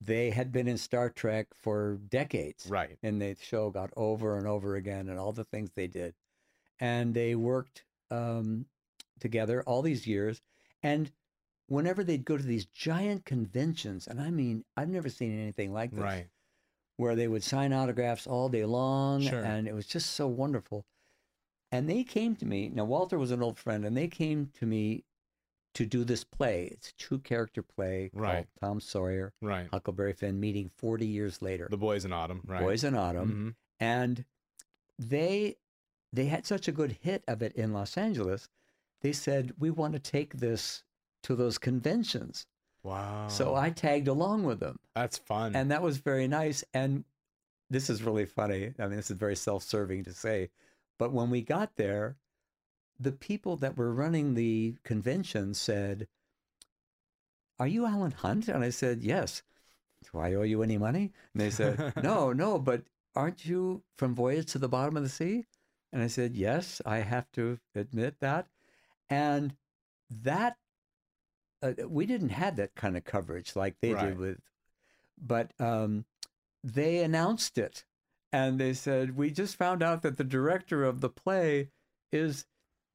Speaker 3: They had been in Star Trek for decades
Speaker 2: Right.
Speaker 3: and the show got over and over again and all the things they did and they worked um, together all these years and whenever they'd go to these giant conventions and i mean i've never seen anything like this
Speaker 2: Right.
Speaker 3: where they would sign autographs all day long
Speaker 2: Sure.
Speaker 3: and it was just so wonderful and they came to me now walter was an old friend and they came to me to do this play it's a two character play
Speaker 2: Right.
Speaker 3: called tom sawyer
Speaker 2: Right.
Speaker 3: huckleberry finn meeting 40 years later
Speaker 2: The boys in autumn. Right.
Speaker 3: boys in autumn
Speaker 2: Mhm.
Speaker 3: and they they had such a good hit of it in Los Angeles. They said we want to take this to those conventions.
Speaker 2: Wow.
Speaker 3: So I tagged along with them,
Speaker 2: That's fun.
Speaker 3: and that was very nice. And this is really funny. I mean, this is very self-serving to say, but when we got there, the people that were running the convention said, "Are you Allan Hunt?" And I said, "Yes." Do I owe you any money? And they said, "No, no, but aren't you from Voyage to the Bottom of the Sea?" And I said, "Yes, I have to admit that." And that uh, we didn't have that kind of coverage like they
Speaker 2: Right.
Speaker 3: did with, but um, they announced it and they said, We just found out that the director of the play is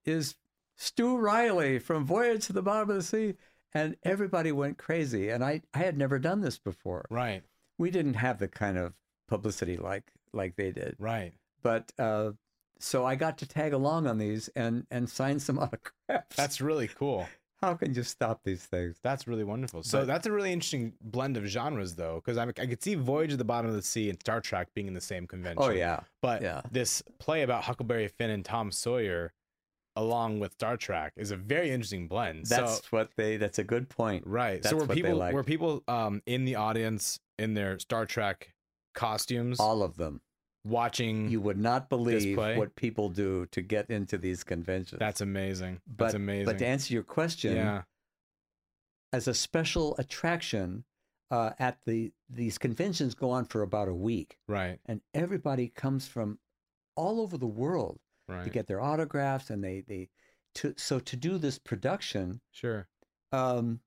Speaker 3: is Stu Riley from Voyage to the Bottom of the Sea. And everybody went crazy. And I, I had never done this before.
Speaker 2: Right.
Speaker 3: We didn't have the kind of publicity like like they did.
Speaker 2: Right.
Speaker 3: But uh, so I got to tag along on these and and sign some autographs.
Speaker 2: That's really cool.
Speaker 3: How can you stop these things?
Speaker 2: That's really wonderful. So
Speaker 3: But-
Speaker 2: that's a really interesting blend of genres, though, because I, I could see Voyage of the Bottom of the Sea and Star Trek being in the same convention.
Speaker 3: Oh yeah,
Speaker 2: But
Speaker 3: yeah.
Speaker 2: this play about Huckleberry Finn and Tom Sawyer, along with Star Trek, is a very interesting blend.
Speaker 3: that's
Speaker 2: so,
Speaker 3: what they. That's a good point.
Speaker 2: right.
Speaker 3: that's
Speaker 2: so were people were people um in the audience in their Star Trek costumes
Speaker 3: All of them.
Speaker 2: Watching?
Speaker 3: You would not believe what people do to get into these conventions.
Speaker 2: that's amazing.
Speaker 3: but,
Speaker 2: that's amazing.
Speaker 3: But to answer your question,
Speaker 2: yeah.
Speaker 3: as a special attraction, uh, at the these conventions go on for about a week,
Speaker 2: Right.
Speaker 3: and everybody comes from all over the world
Speaker 2: Right.
Speaker 3: to get their autographs, and they they to so to do this production
Speaker 2: sure.
Speaker 3: um,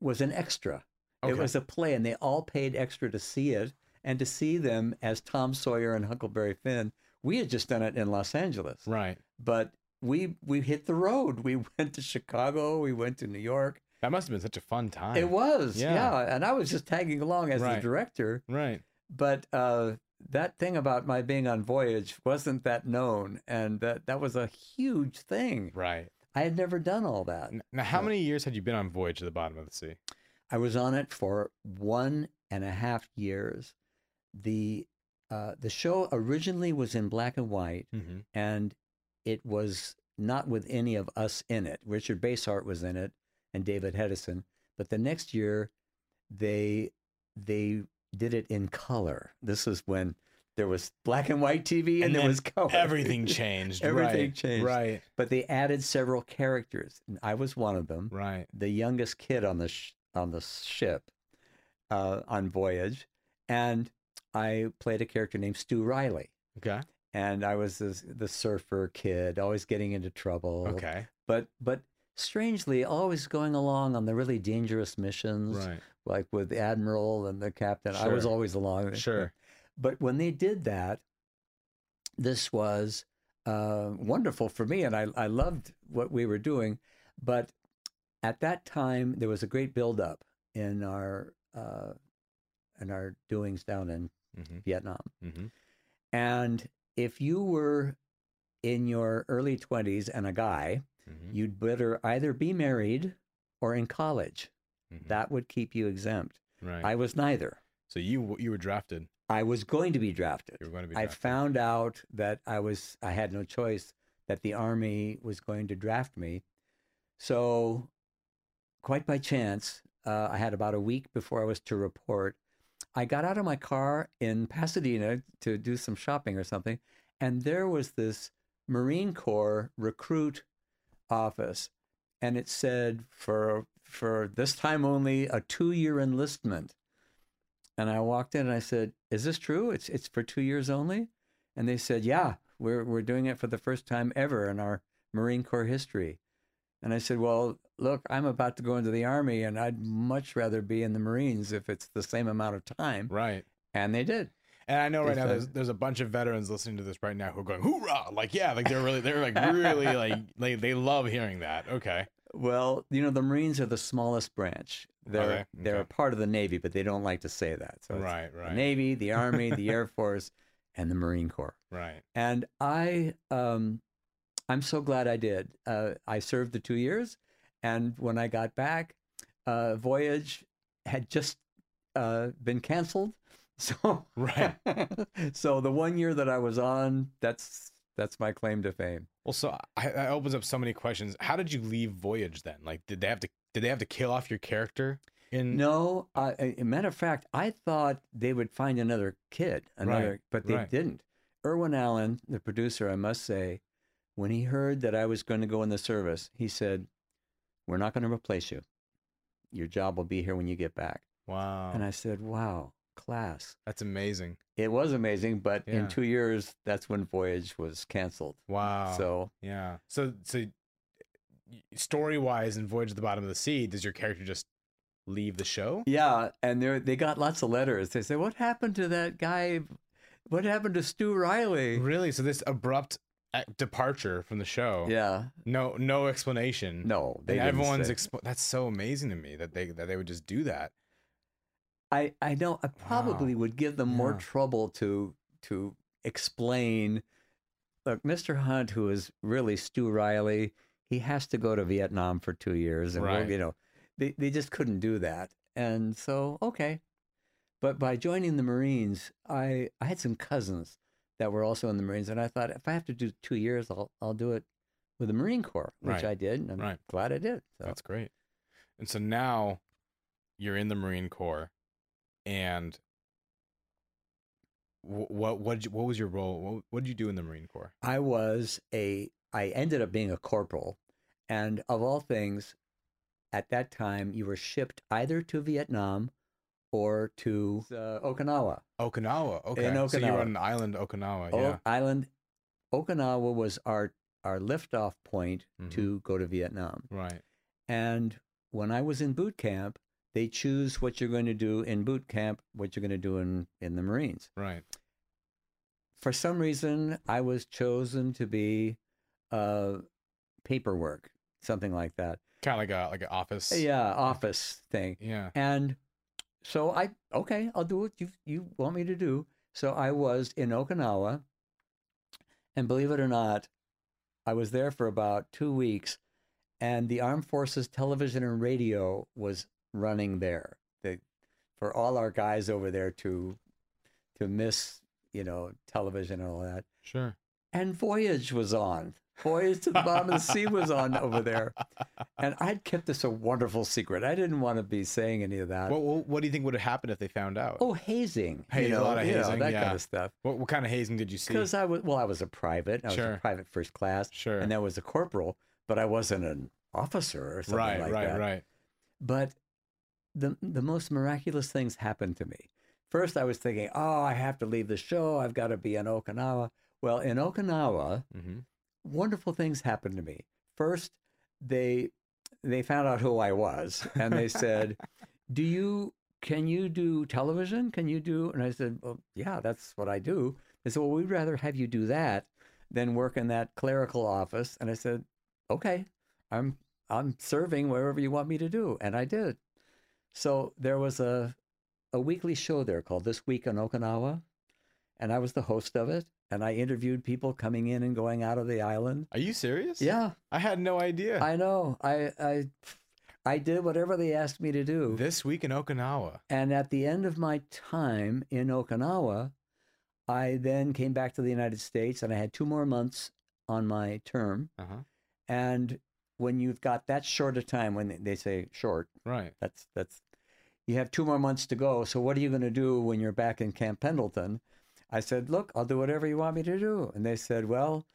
Speaker 3: was an extra.
Speaker 2: Okay.
Speaker 3: It was a play, and they all paid extra to see it and to see them as Tom Sawyer and Huckleberry Finn. We had just done it in Los Angeles,
Speaker 2: right.
Speaker 3: but we we hit the road. We went to Chicago. We went to New York.
Speaker 2: That must have been such a fun time.
Speaker 3: It was,
Speaker 2: Yeah.
Speaker 3: yeah. And I was just tagging along as
Speaker 2: Right.
Speaker 3: the director.
Speaker 2: Right.
Speaker 3: But uh, that thing about my being on voyage wasn't that known, and that that was a huge thing.
Speaker 2: Right.
Speaker 3: I had never done all that.
Speaker 2: Now, how many years had you been on Voyage to the Bottom of the Sea?
Speaker 3: I was on it for one and a half years. The uh, the show originally was in black and white,
Speaker 2: Mm-hmm.
Speaker 3: and it was not with any of us in it. Richard Basehart was in it, and David Hedison. But the next year, they they did it in color. This is when there was black and white TV and,
Speaker 2: And
Speaker 3: there was color.
Speaker 2: Everything changed.
Speaker 3: Everything
Speaker 2: right.
Speaker 3: changed.
Speaker 2: Right.
Speaker 3: But they added several characters, and I was one of them
Speaker 2: Right.
Speaker 3: the youngest kid on the sh- on the ship uh, on voyage, and I played a character named Stu Riley,
Speaker 2: Okay.
Speaker 3: and I was this, the surfer kid, always getting into trouble.
Speaker 2: Okay.
Speaker 3: but but strangely, always going along on the really dangerous missions,
Speaker 2: Right.
Speaker 3: like with the admiral and the captain. I was always along.
Speaker 2: Sure.
Speaker 3: But when they did that, this was uh, wonderful for me, and I, I loved what we were doing. But at that time, there was a great buildup in our uh, in our doings down in
Speaker 2: Mm-hmm.
Speaker 3: Vietnam.
Speaker 2: Mm-hmm.
Speaker 3: And if you were in your early twenties and a guy,
Speaker 2: Mm-hmm.
Speaker 3: you'd better either be married or in college.
Speaker 2: Mhm.
Speaker 3: That would keep you exempt.
Speaker 2: Right.
Speaker 3: I was neither.
Speaker 2: so you you were drafted.
Speaker 3: I was going to be drafted.
Speaker 2: You were going to be.
Speaker 3: I found out that I was I had no choice that the army was going to draft me. So quite by chance, uh, I had about a week before I was to report. I got out of my car in Pasadena to do some shopping or something, and there was this Marine Corps recruit office, and it said for for this time only a two year enlistment. And I walked in and I said, "Is this true? It's it's for two years only?" And they said, "Yeah, we're we're doing it for the first time ever in our Marine Corps history." And I said, "Well, look, I'm about to go into the army, and I'd much rather be in the Marines if it's the same amount of time."
Speaker 2: Right.
Speaker 3: And they did.
Speaker 2: And I know
Speaker 3: They
Speaker 2: right now
Speaker 3: said-
Speaker 2: there's there's a bunch of veterans listening to this right now who are going hoorah like yeah like they're really they're like really like they they love hearing that okay
Speaker 3: Well, you know, the Marines are the smallest branch. They're
Speaker 2: Okay,
Speaker 3: they're
Speaker 2: okay.
Speaker 3: part of the Navy, but they don't like to say that. So it's
Speaker 2: right
Speaker 3: the
Speaker 2: right
Speaker 3: Navy, the Army, the Air Force, and the Marine Corps.
Speaker 2: right
Speaker 3: And I, um, I'm so glad I did. Uh, I served the two years, and when I got back, uh, Voyage had just uh, been canceled. So
Speaker 2: Right.
Speaker 3: so the one year that I was on, that's that's my claim to fame.
Speaker 2: well so I, that opens up so many questions how did you leave voyage then like did they have to did they have to kill off your character in
Speaker 3: No, uh, a matter of fact, I thought they would find another kid, another,
Speaker 2: Right,
Speaker 3: but they
Speaker 2: right.
Speaker 3: didn't. Irwin Allen, the producer, I must say, when he heard that I was going to go in the service, he said, "We're not going to replace you. Your job will be here when you get back."
Speaker 2: wow
Speaker 3: And I said, "Wow, class."
Speaker 2: that's amazing
Speaker 3: It was amazing, but
Speaker 2: Yeah.
Speaker 3: in two years, that's when Voyage was canceled.
Speaker 2: wow
Speaker 3: So
Speaker 2: yeah so so story wise in voyage to the bottom of the sea does your character just leave the show.
Speaker 3: Yeah, and they they got lots of letters. They say, "What happened to that guy? What happened to Stu Riley?"
Speaker 2: Really? So this abrupt departure from the show.
Speaker 3: Yeah,
Speaker 2: No, no explanation.
Speaker 3: no,
Speaker 2: They everyone's expo- that's so amazing to me that they that they would just do that.
Speaker 3: I I know I probably would give them more
Speaker 2: Yeah.
Speaker 3: trouble to to explain. Look, Mr. Hunt, who is really Stu Riley, he has to go to Vietnam for two years, and we'll-
Speaker 2: Right.
Speaker 3: you know, they they just couldn't do that, and so okay. But by joining the Marines, I I had some cousins that were also in the Marines, and I thought if I have to do two years, I'll I'll do it with the Marine Corps, which
Speaker 2: Right.
Speaker 3: I did, and I'm
Speaker 2: Right.
Speaker 3: glad I did. So.
Speaker 2: That's great. And so now you're in the Marine Corps, and wh- what what what was your role? What, what did you do in the Marine Corps?
Speaker 3: I was a I ended up being a corporal, and of all things, at that time you were shipped either to Vietnam or to uh, Okinawa.
Speaker 2: Okinawa. Okay.
Speaker 3: In
Speaker 2: So you were on an island Okinawa.
Speaker 3: O-
Speaker 2: Yeah.
Speaker 3: Island Okinawa was our our liftoff point
Speaker 2: Mhm.
Speaker 3: to go to Vietnam.
Speaker 2: Right.
Speaker 3: And when I was in boot camp, they choose what you're going to do in boot camp, what you're going to do in in the Marines.
Speaker 2: Right.
Speaker 3: For some reason, I was chosen to be uh, paperwork, something like that.
Speaker 2: Kind of like a like an office.
Speaker 3: Yeah, office thing.
Speaker 2: Yeah.
Speaker 3: And so I okay, I'll do what you you want me to do. So I was in Okinawa, and believe it or not, I was there for about two weeks, and the Armed Forces television and radio was running there. The, for all our guys over there to to miss, you know, television and all that.
Speaker 2: Sure.
Speaker 3: And Voyage was on. Voyage to the Bottom of the Sea was on over there. And I'd kept this a wonderful secret. I didn't want to be saying any of that.
Speaker 2: What, what what do you think would have happened if they found out?
Speaker 3: Oh, hazing.
Speaker 2: Hey,
Speaker 3: you
Speaker 2: a lot of
Speaker 3: you know,
Speaker 2: hazing,
Speaker 3: that
Speaker 2: yeah.
Speaker 3: kind of stuff.
Speaker 2: What what kind of hazing did you see?
Speaker 3: Because I was, well, I was a private. I was
Speaker 2: Sure.
Speaker 3: a private first class.
Speaker 2: Sure.
Speaker 3: And I was a corporal, but I wasn't an officer or something
Speaker 2: right.
Speaker 3: like
Speaker 2: right.
Speaker 3: that.
Speaker 2: Right, right, right.
Speaker 3: But the the most miraculous things happened to me. First, I was thinking, oh, I have to leave the show. I've got to be in Okinawa. Well, in Okinawa,
Speaker 2: Mm-hmm.
Speaker 3: Wonderful things happened to me. First, they they found out who I was, and they said, "Do you can you do television? Can you do?" And I said, "Well, yeah, that's what I do." They said, "Well, we'd rather have you do that than work in that clerical office." And I said, "Okay, I'm I'm serving wherever you want me to do," and I did. So there was a a weekly show there called This Week in Okinawa, and I was the host of it. And I interviewed people coming in and going out of the island.
Speaker 2: Are you serious?
Speaker 3: Yeah,
Speaker 2: I had no idea.
Speaker 3: I know. I I I did whatever they asked me to do.
Speaker 2: This week in Okinawa.
Speaker 3: And at the end of my time in Okinawa, I then came back to the United States and I had two more months on my term.
Speaker 2: Uh huh.
Speaker 3: And when you've got that short a time, when they- they say short,
Speaker 2: Right.
Speaker 3: that's that's you have two more months to go. So what are you going to do when you're back in Camp Pendleton? I said, look, I'll do whatever you want me to do. And they said, well,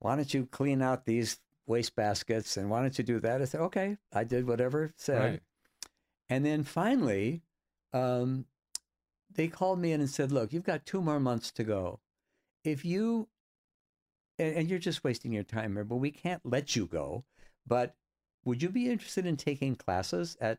Speaker 3: why don't you clean out these waste baskets and why don't you do that? I said, okay. I did whatever it said.
Speaker 2: Right.
Speaker 3: And then finally, um, they called me in and said, look, you've got two more months to go. If you, and, and you're just wasting your time here, but we can't let you go. But would you be interested in taking classes at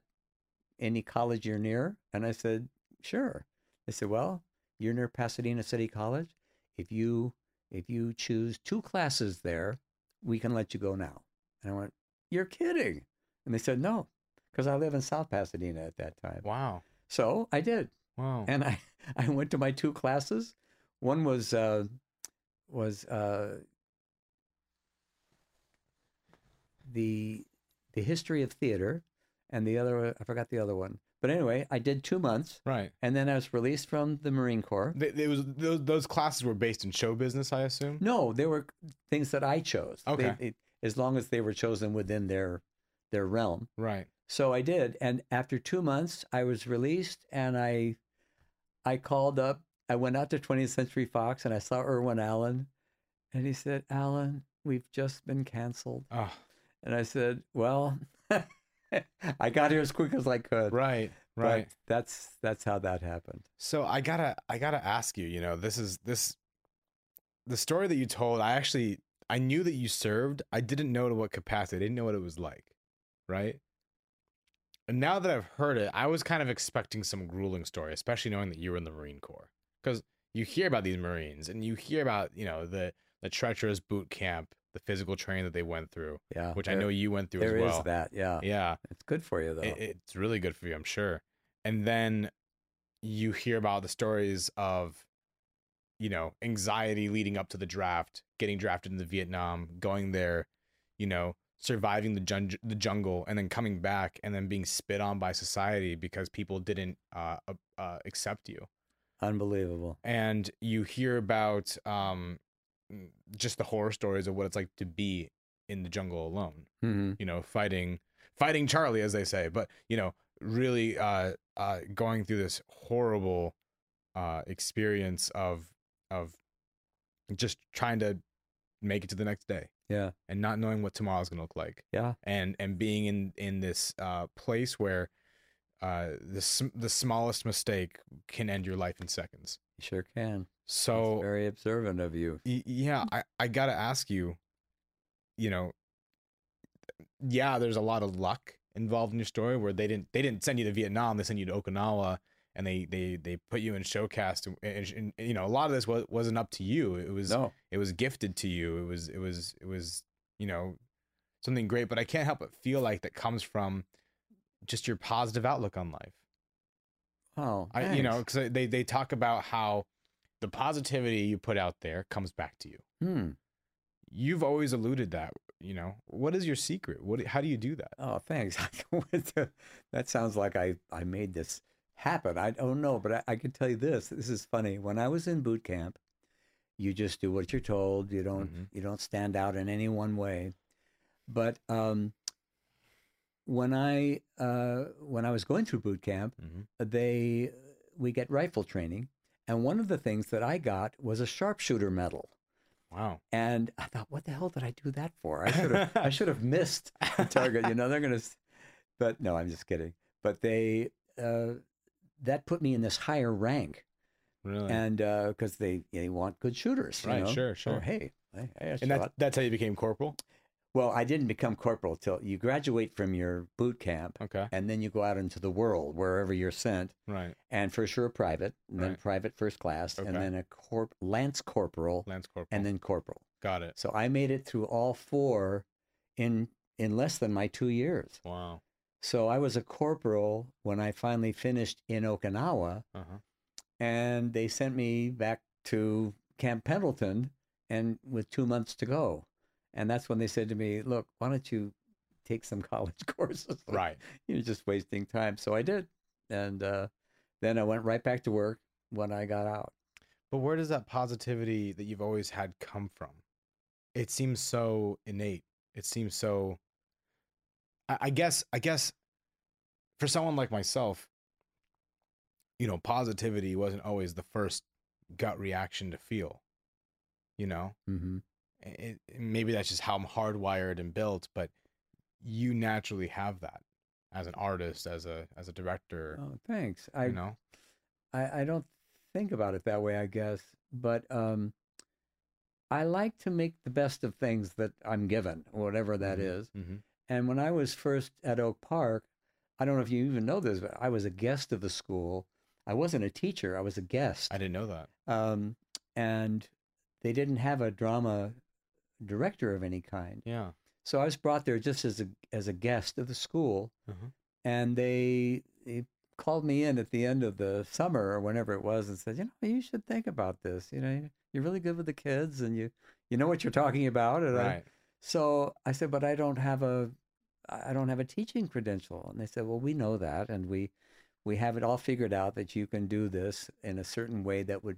Speaker 3: any college you're near? And I said, sure. They said, well, you're near Pasadena City College. If you if you choose two classes there, we can let you go now. And I went, you're kidding. And they said, no, because I live in South Pasadena at that time.
Speaker 2: Wow.
Speaker 3: So I did.
Speaker 2: Wow.
Speaker 3: And I, I went to my two classes. One was uh, was uh, the the history of theater, and the other I forgot the other one. But anyway, I did two months,
Speaker 2: right.
Speaker 3: and then I was released from the Marine Corps.
Speaker 2: They, they was those, those classes were based in show business, I assume.
Speaker 3: No, they were things that I chose. They-
Speaker 2: Okay.
Speaker 3: it- as long as they were chosen within their their realm.
Speaker 2: Right.
Speaker 3: So I did, and after two months, I was released, and I, I called up. I went out to 20th Century Fox, and I saw Irwin Allen, and he said, "Allan, we've just been canceled."
Speaker 2: Oh,
Speaker 3: And I said, "Well, I got here as quick as I could."
Speaker 2: right.
Speaker 3: But
Speaker 2: Right.
Speaker 3: that's that's how that happened.
Speaker 2: So I gotta I gotta ask you, you know, this is this the story that you told, I actually I knew that you served. I didn't know to what capacity. I didn't know what it was like. Right? now that I've heard it, I was kind of expecting some grueling story, especially knowing that you were in the Marine Corps, because you hear about these Marines and you hear about you know the the treacherous boot camp, the physical training that they went through,
Speaker 3: Yeah,
Speaker 2: which I know you went through
Speaker 3: there
Speaker 2: as
Speaker 3: is
Speaker 2: well.
Speaker 3: that. Yeah,
Speaker 2: Yeah,
Speaker 3: it's good for you though.
Speaker 2: it, it's really good for you, I'm sure. And then you hear about the stories of, you know, anxiety leading up to the draft, getting drafted into Vietnam, going there, you know, surviving the jun- the jungle, and then coming back and then being spit on by society because people didn't uh, uh, accept you.
Speaker 3: Unbelievable.
Speaker 2: And you hear about um, just the horror stories of what it's like to be in the jungle alone
Speaker 3: hmm
Speaker 2: you know, fighting fighting Charlie, as they say, but you know, really uh, uh, going through this horrible uh, experience of of just trying to make it to the next day
Speaker 3: Yeah,
Speaker 2: and not knowing what tomorrow's gonna look like,
Speaker 3: yeah,
Speaker 2: and and being in in this uh, place where uh, the sm- the smallest mistake can end your life in seconds.
Speaker 3: You sure can.
Speaker 2: So
Speaker 3: It's very observant of you.
Speaker 2: Y- yeah i i gotta ask you you know yeah there's a lot of luck involved in your story where they didn't they didn't send you to vietnam they sent you to okinawa and they they they put you in showcast and, and, and, you know a lot of this was, wasn't up to you it was
Speaker 3: No,
Speaker 2: it was gifted to you it was it was it was you know something great but i can't help but feel like that comes from just your positive outlook on life
Speaker 3: oh,
Speaker 2: I, you know, because they they talk about how the positivity you put out there comes back to you.
Speaker 3: Hmm.
Speaker 2: You've always alluded that. You know, what is your secret? What? How do you do that?
Speaker 3: Oh, thanks. that sounds like I, I made this happen. I don't know, but I, I can tell you this. This is funny. When I was in boot camp, you just do what you're told. You don't
Speaker 2: Mhm.
Speaker 3: you don't stand out in any one way. But um, when I uh, when I was going through boot camp,
Speaker 2: Mm-hmm.
Speaker 3: they we get rifle training, and one of the things that I got was a sharpshooter medal.
Speaker 2: Wow.
Speaker 3: And I thought, what the hell did I do that for? I should have I should have missed the target. You know, they're gonna. But no, I'm just kidding. But they uh, that put me in this higher rank,
Speaker 2: Really?
Speaker 3: and because they they want good shooters. you
Speaker 2: Right,
Speaker 3: know?
Speaker 2: sure, sure.
Speaker 3: hey, I, I
Speaker 2: and that's how you became corporal.
Speaker 3: Well, I didn't become corporal till you graduate from your boot camp,
Speaker 2: Okay.
Speaker 3: and then you go out into the world wherever you're sent,
Speaker 2: Right.
Speaker 3: and for sure private, and then
Speaker 2: Right.
Speaker 3: private first class, and then a corp lance corporal,
Speaker 2: Lance corporal.
Speaker 3: and then corporal.
Speaker 2: got it.
Speaker 3: So I made it through all four in in less than my two years.
Speaker 2: Wow.
Speaker 3: So I was a corporal when I finally finished in Okinawa,
Speaker 2: Uh huh.
Speaker 3: and they sent me back to Camp Pendleton, and with two months to go, and that's when they said to me, "Look, why don't you take some college courses?
Speaker 2: Right.
Speaker 3: You're just wasting time." So I did, and uh, then I went right back to work when I got out.
Speaker 2: But where does that positivity that you've always had come from? It seems so innate. It seems so. I, I guess. I guess. For someone like myself, you know, positivity wasn't always the first gut reaction to feel. You know,
Speaker 3: Mm-hmm.
Speaker 2: It, it- maybe that's just how I'm hardwired and built, but you naturally have that as an artist, as a as a director.
Speaker 3: Oh, thanks. I
Speaker 2: know,
Speaker 3: I, I don't think about it that way, I guess. But um, I like to make the best of things that I'm given, whatever that
Speaker 2: Mhm,
Speaker 3: is.
Speaker 2: mhm.
Speaker 3: And when I was first at Oak Park, I don't know if you even know this, but I was a guest of the school. I wasn't a teacher, I was a guest.
Speaker 2: I didn't know that.
Speaker 3: Um, and they didn't have a drama director of any kind.
Speaker 2: Yeah.
Speaker 3: So I was brought there just as a as a guest of the school,
Speaker 2: Mhm.
Speaker 3: and they, they called me in at the end of the summer or whenever it was and said, you know, you should think about this. You know, you're really good with the kids, and you you know what you're talking about. And I, so I said, but I don't have a I don't have a teaching credential. And they said, well, we know that, and we we have it all figured out that you can do this in a certain way that would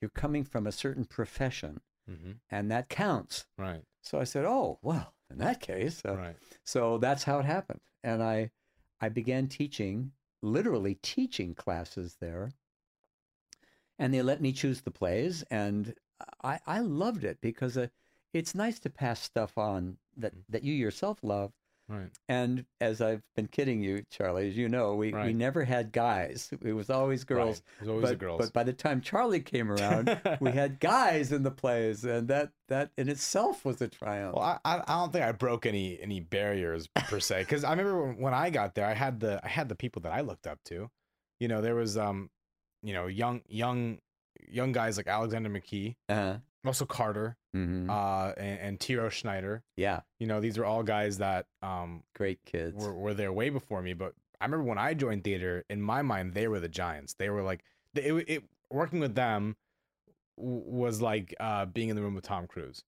Speaker 3: you're coming from a certain profession,
Speaker 2: hmm
Speaker 3: and that counts.
Speaker 2: Right.
Speaker 3: So I said, oh well, in that case, uh,
Speaker 2: Right.
Speaker 3: so that's how it happened. And I I began teaching, literally teaching classes there. And they let me choose the plays and I, I loved it because uh, it's nice to pass stuff on that,
Speaker 2: Mhm.
Speaker 3: that you yourself love,
Speaker 2: Right.
Speaker 3: And as I've been kidding you, Charlie, as you know, we, we never had guys. It was always girls.
Speaker 2: Right. There's always
Speaker 3: but,
Speaker 2: girls.
Speaker 3: but by the time Charlie came around, we had guys in the plays, and that that in itself was a triumph.
Speaker 2: Well, I, I don't think I broke any any barriers per se because I remember when, when I got there, I had the I had the people that I looked up to. You know, there was um, you know, young young young guys like Alexander McKee,
Speaker 3: Uh-huh.
Speaker 2: Russell Carter,
Speaker 3: hmm
Speaker 2: uh, and, and Tiro Schneider.
Speaker 3: Yeah,
Speaker 2: You know, these are all guys that um
Speaker 3: great kids.
Speaker 2: were were there way before me. But I remember when I joined theater, in my mind, they were the giants. They were like it, it, working with them w- was like uh being in the room with Tom Cruise.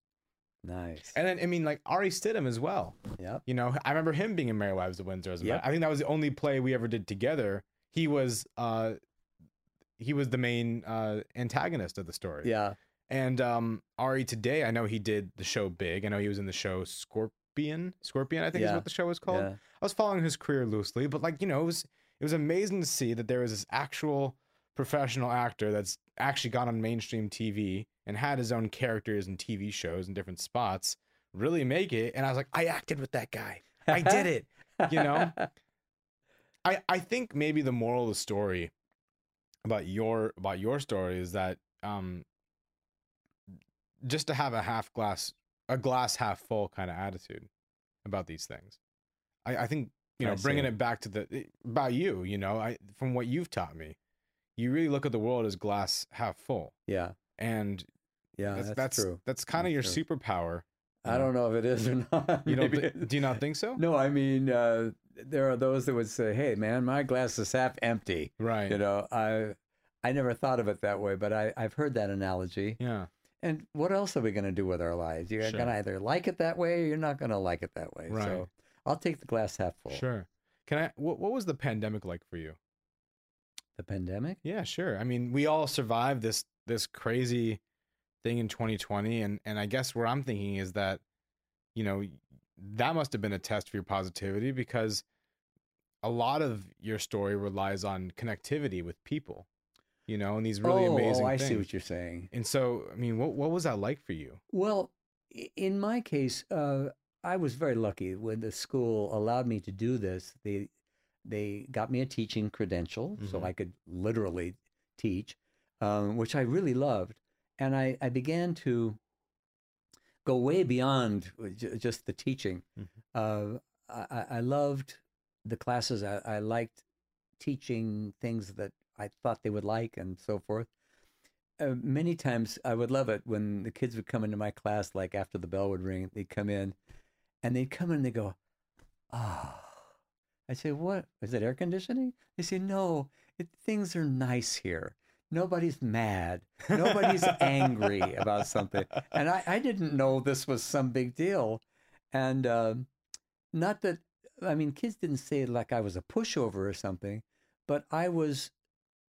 Speaker 3: nice.
Speaker 2: And then I mean like Ari Stidham as well.
Speaker 3: Yeah.
Speaker 2: You know, I remember him being in Merry Wives of Windsor as a
Speaker 3: Yep.
Speaker 2: I think that was the only play we ever did together. He was uh he was the main uh antagonist of the story.
Speaker 3: Yeah.
Speaker 2: And um Ari today, I know he did the show Big. I know he was in the show Scorpion. Scorpion, I think is what the show was called.
Speaker 3: Yeah.
Speaker 2: I was following his career loosely, but like, you know, it was it was amazing to see that there was this actual professional actor that's actually gone on mainstream TV and had his own characters and TV shows and different spots really make it. And I was like, I acted with that guy. I did it. You know? I I think maybe the moral of the story about your about your story is that um just to have a half glass a glass half full kind of attitude about these things. I I think you know
Speaker 3: I
Speaker 2: bringing
Speaker 3: see.
Speaker 2: it back to the eh, about you, you know, I from what you've taught me, you really look at the world as glass half full,
Speaker 3: yeah.
Speaker 2: and
Speaker 3: Yeah.
Speaker 2: that's
Speaker 3: That's,
Speaker 2: that's
Speaker 3: true.
Speaker 2: that's kind of your
Speaker 3: true.
Speaker 2: superpower.
Speaker 3: I don't know if it is or not.
Speaker 2: You don't
Speaker 3: it-
Speaker 2: do you not think so?
Speaker 3: No, I mean, uh, there are those that would say, "Hey, man, my glass is half empty."
Speaker 2: Right.
Speaker 3: You know, I I never thought of it that way, but I I've heard that analogy.
Speaker 2: Yeah.
Speaker 3: And what else are we going to do with our lives? You're
Speaker 2: Sure.
Speaker 3: going to either like it that way, or you're not going to like it that way.
Speaker 2: Right.
Speaker 3: So I'll take the glass half full.
Speaker 2: Sure. Can I? What What was the pandemic like for you?
Speaker 3: The pandemic.
Speaker 2: Yeah, sure. I mean, we all survived this this crazy thing in 2020, and and I guess where I'm thinking is that, you know, that must have been a test for your positivity because a lot of your story relies on connectivity with people, you know, and these really
Speaker 3: oh,
Speaker 2: amazing
Speaker 3: oh, I
Speaker 2: things.
Speaker 3: see what you're saying.
Speaker 2: and so, I mean, what what was that like for you?
Speaker 3: Well, in my case, uh, I was very lucky when the school allowed me to do this. They they got me a teaching credential, so
Speaker 2: Mhm.
Speaker 3: I could literally teach, um, which I really loved, and I, I began to go way beyond j- just the teaching.
Speaker 2: Mhm.
Speaker 3: Uh, I, I- I loved the classes. I, I liked teaching things that I thought they would like, and so forth uh, many times I would love it when the kids would come into my class, like after the bell would ring, they'd come in and they'd come in and they go, Oh, I say, What? Is it air conditioning? They say, No, it, things are nice here. Nobody's mad. Nobody's angry about something. And I, I didn't know this was some big deal. And um, not that, I mean, kids didn't say it like I was a pushover or something, but I was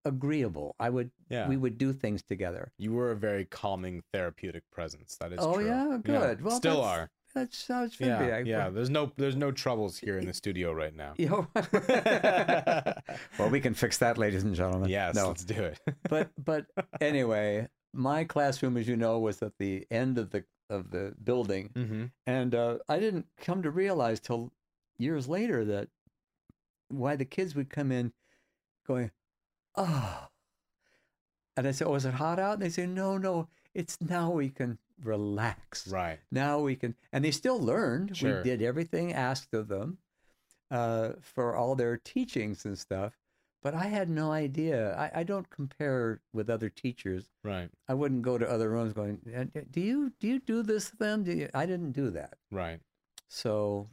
Speaker 3: agreeable. I would
Speaker 2: Yeah.
Speaker 3: we would do things together.
Speaker 2: You were a very calming, therapeutic presence. That is
Speaker 3: oh
Speaker 2: true.
Speaker 3: yeah, good. Well,
Speaker 2: still are.
Speaker 3: That's how it should
Speaker 2: Yeah,
Speaker 3: be. I,
Speaker 2: yeah. There's no there's no troubles here in the studio right now.
Speaker 3: Well, we can fix that, ladies and gentlemen.
Speaker 2: Yes,
Speaker 3: No,
Speaker 2: let's do it.
Speaker 3: but but anyway, my classroom, as you know, was at the end of the of the building,
Speaker 2: mm-hmm.
Speaker 3: and uh, I didn't come to realize till years later that why the kids would come in, going, oh, and I said, "Oh, is it hot out?" And they say, "No, no, it's now we can relax."
Speaker 2: Right.
Speaker 3: now we can and they still learned
Speaker 2: Sure.
Speaker 3: we did everything asked of them uh, for all their teachings and stuff but i had no idea I, I don't compare with other teachers
Speaker 2: Right.
Speaker 3: i wouldn't go to other rooms going "Uh, do you do you do this then do you? i didn't do that
Speaker 2: Right.
Speaker 3: so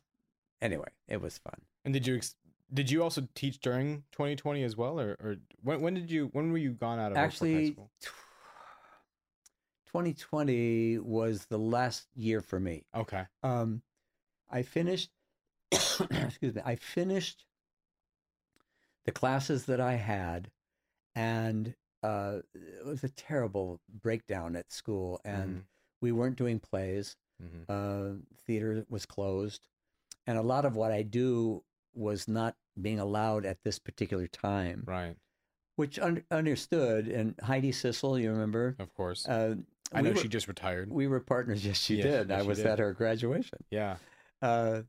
Speaker 3: anyway it was fun
Speaker 2: And did you ex- did you also teach during 2020 as well, or, or when when did you when were you gone out of
Speaker 3: actually
Speaker 2: School?
Speaker 3: 2020 was the last year for me
Speaker 2: Okay.
Speaker 3: um, I finished. excuse me. I finished the classes that I had, and uh, it was a terrible breakdown at school, and
Speaker 2: Mhm.
Speaker 3: we weren't doing plays.
Speaker 2: Mhm.
Speaker 3: Uh, theater was closed, and a lot of what I do was not being allowed at this particular time,
Speaker 2: Right.
Speaker 3: which un- understood. And Heidi Sissel, you remember?
Speaker 2: Of course.
Speaker 3: Uh,
Speaker 2: I
Speaker 3: we
Speaker 2: know
Speaker 3: were-
Speaker 2: she just retired.
Speaker 3: We were partners. Yes, she
Speaker 2: Yes,
Speaker 3: did.
Speaker 2: yes,
Speaker 3: I
Speaker 2: she
Speaker 3: was
Speaker 2: did.
Speaker 3: at her graduation.
Speaker 2: yeah.
Speaker 3: Uh,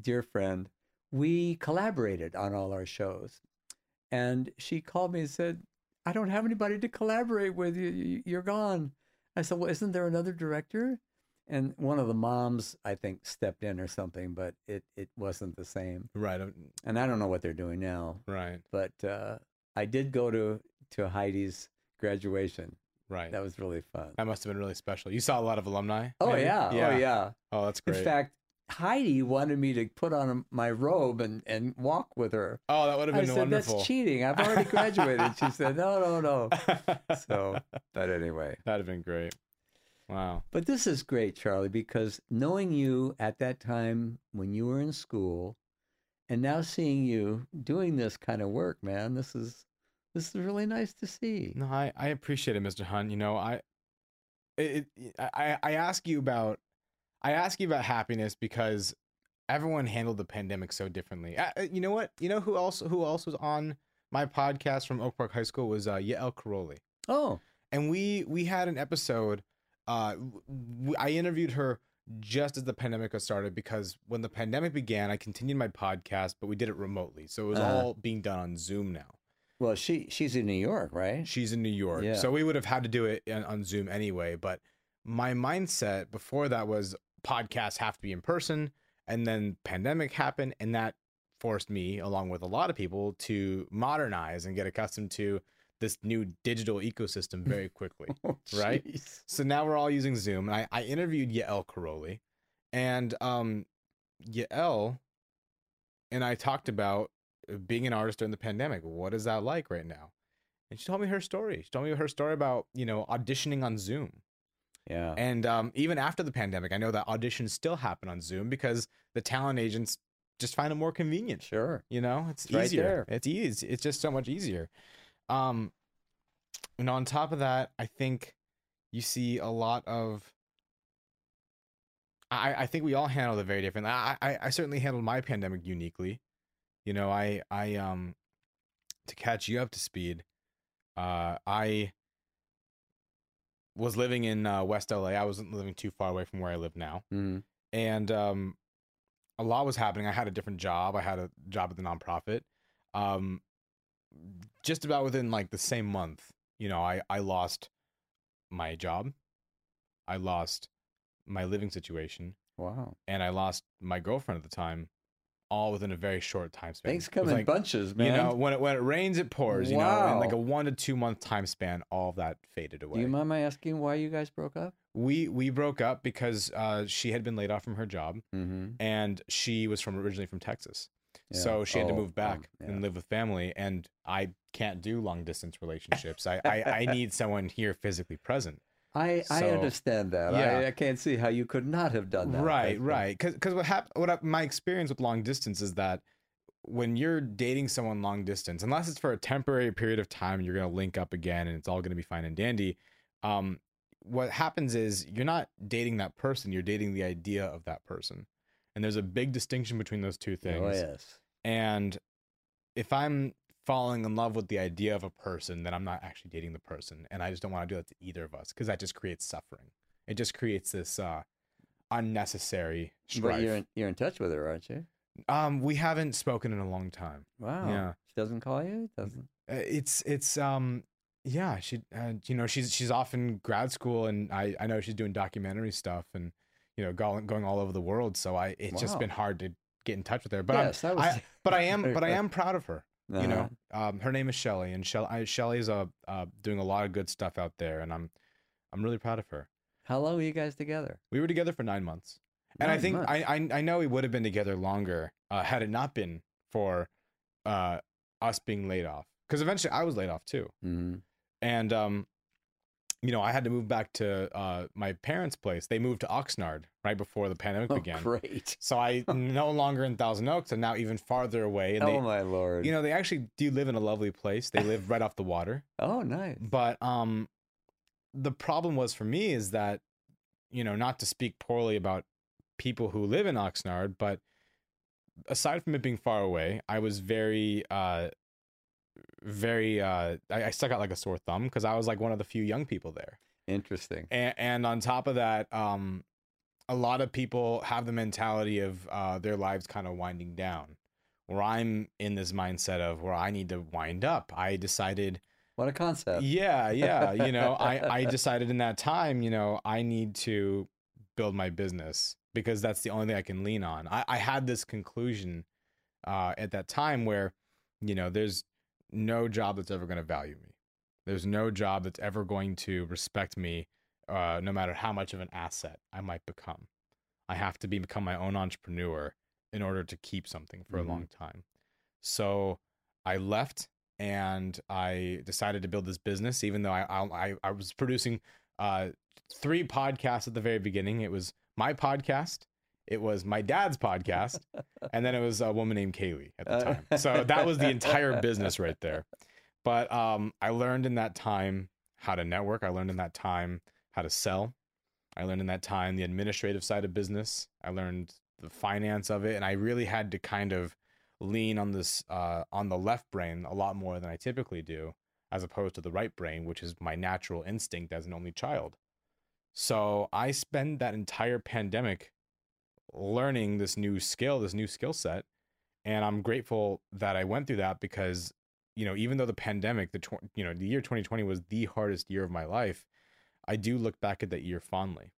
Speaker 3: dear friend, we collaborated on all our shows. And she called me and said, I don't have anybody to collaborate with. You, you- you're gone. I said, Well, isn't there another director? And one of the moms, I think, stepped in or something, but it, it wasn't the same.
Speaker 2: Right. um,
Speaker 3: And I don't know what they're doing now.
Speaker 2: Right.
Speaker 3: But uh, I did go to, to Heidi's graduation.
Speaker 2: Right.
Speaker 3: That was really fun.
Speaker 2: That must have been really special. You saw a lot of alumni.
Speaker 3: Oh,
Speaker 2: maybe?
Speaker 3: yeah. Oh, yeah.
Speaker 2: Oh, that's great.
Speaker 3: In fact, Heidi wanted me to put on my robe and, and walk with her.
Speaker 2: oh, that would have been I
Speaker 3: said,
Speaker 2: wonderful.
Speaker 3: that's cheating. I've already graduated. she said, no, no, no. So, but anyway.
Speaker 2: That'd have been great. Wow.
Speaker 3: But this is great, Charlie, because knowing you at that time when you were in school and now seeing you doing this kind of work, man, this is this is really nice to see.
Speaker 2: No, I, I appreciate it, Mr. Hunt. You know, I, it, it, I, I ask you about, I ask you about happiness because everyone handled the pandemic so differently. You know what? You know who else, who else was on my podcast from Oak Park High School was uh, Yael Caroli.
Speaker 3: Oh,
Speaker 2: and we we had an episode uh i interviewed her just as the pandemic had started because when the pandemic began i continued my podcast but we did it remotely so it was
Speaker 3: Uh-huh.
Speaker 2: all being done on zoom now
Speaker 3: well, she she's in New York, right?
Speaker 2: she's in new york
Speaker 3: Yeah.
Speaker 2: so we would have had to do it on, on zoom anyway but my mindset before that was podcasts have to be in person and then pandemic happened and that forced me along with a lot of people to modernize and get accustomed to this new digital ecosystem very quickly
Speaker 3: Oh,
Speaker 2: Right? So now we're all using Zoom, and I, I interviewed Yael Caroli, and um, Yael and I talked about uh, being an artist during the pandemic. What is that like right now? And she told me her story. She told me her story about you know auditioning on Zoom,
Speaker 3: Yeah.
Speaker 2: and um, even after the pandemic, I know that auditions still happen on Zoom because the talent agents just find it more convenient.
Speaker 3: Sure.
Speaker 2: You know, it's,
Speaker 3: It's right
Speaker 2: easier.
Speaker 3: there.
Speaker 2: It's easy. It's just so much easier. Um, and on top of that, I think you see a lot of. I I think we all handled it very differently. I I, I certainly handled my pandemic uniquely. You know, I I um to catch you up to speed. Uh, I was living in uh, West LA. I wasn't living too far away from where I live now
Speaker 3: Mhm.
Speaker 2: and um, a lot was happening. I had a different job. I had a job at the nonprofit. Um, just about within like the same month, you know, I I lost my job, I lost my living situation,
Speaker 3: Wow.
Speaker 2: and I lost my girlfriend at the time, all within a very short time span.
Speaker 3: Things come in
Speaker 2: like,
Speaker 3: bunches, man.
Speaker 2: You know, when it when it rains, it pours. You know, in like a one to two month time span, all of that faded away
Speaker 3: Do you mind my asking why you guys broke up?
Speaker 2: we we broke up because uh, she had been laid off from her job
Speaker 3: Mm-hmm.
Speaker 2: and she was from originally from Texas. So she had to
Speaker 3: Oh,
Speaker 2: move back and live with family, and I can't do long distance relationships. I, I I need someone here physically present.
Speaker 3: I, I understand that.
Speaker 2: Yeah.
Speaker 3: I, I can't see how you could not have done that.
Speaker 2: Right, right. Because what hap- what I, my experience with long distance is that when you're dating someone long distance, unless it's for a temporary period of time, you're gonna link up again, and it's all gonna be fine and dandy. Um, what happens is you're not dating that person; you're dating the idea of that person, and there's a big distinction between those two things.
Speaker 3: Oh yes.
Speaker 2: And if I'm falling in love with the idea of a person, then I'm not actually dating the person. And I just don't want to do that to either of us because that just creates suffering. It just creates this uh, unnecessary strife.
Speaker 3: But you're in, you're in touch with her, aren't you?
Speaker 2: Um, we haven't spoken in a long time.
Speaker 3: Wow.
Speaker 2: Yeah.
Speaker 3: She doesn't call you. Doesn't.
Speaker 2: Uh, It's it's um yeah she uh, you know she's she's off in grad school and I I know she's doing documentary stuff and you know going going all over the world so I it's just been hard to get in touch with her but
Speaker 3: yes,
Speaker 2: I'm,
Speaker 3: was.
Speaker 2: I but I am but I am proud of her you
Speaker 3: Uh-huh.
Speaker 2: know um her name is Shelly and Shell I, Shelly's uh, uh doing a lot of good stuff out there and I'm I'm really proud of her
Speaker 3: How long were you guys together?
Speaker 2: we were together for nine months and I think
Speaker 3: months.
Speaker 2: I, I I know we would have been together longer uh, had it not been for uh us being laid off because eventually I was laid off too
Speaker 3: Mm-hmm.
Speaker 2: and um you know i had to move back to uh my parents place they moved to oxnard right before the pandemic
Speaker 3: Oh,
Speaker 2: began
Speaker 3: great.
Speaker 2: so i no longer in thousand oaks and now even farther away and
Speaker 3: oh
Speaker 2: they
Speaker 3: my lord.
Speaker 2: you know they actually do live in a lovely place they live right off the water
Speaker 3: Oh, nice.
Speaker 2: but um the problem was for me is that you know not to speak poorly about people who live in oxnard but aside from it being far away i was very uh very uh i, I stuck out like a sore thumb because i was like one of the few young people there
Speaker 3: Interesting.
Speaker 2: and, and on top of that um a lot of people have the mentality of uh, their lives kind of winding down. Where I'm in this mindset of where I need to wind up. I decided
Speaker 3: What a concept.
Speaker 2: yeah, yeah. You know, I, I decided in that time, you know, I need to build my business because that's the only thing I can lean on. I, I had this conclusion uh, at that time where, you know, there's no job that's ever going to value me. There's no job that's ever going to respect me, uh, no matter how much of an asset I might become. I have to be, become my own entrepreneur in order to keep something for
Speaker 3: Mhm.
Speaker 2: a long time. So I left and I decided to build this business, even though I I, I was producing uh, three podcasts at the very beginning. It was my podcast, it was my dad's podcast, and then it was a woman named Kaylee at the
Speaker 3: Uh,
Speaker 2: time. So that was the entire business right there. But um, I learned in that time how to network. I learned in that time how to sell. I learned in that time the administrative side of business. I learned the finance of it, and I really had to kind of lean on this uh, on the left brain a lot more than I typically do, as opposed to the right brain, which is my natural instinct as an only child. So I spend that entire pandemic learning this new skill, this new skill set, and I'm grateful that I went through that because you know even though the pandemic, the tw- you know the year 2020 was the hardest year of my life, I do look back at that year fondly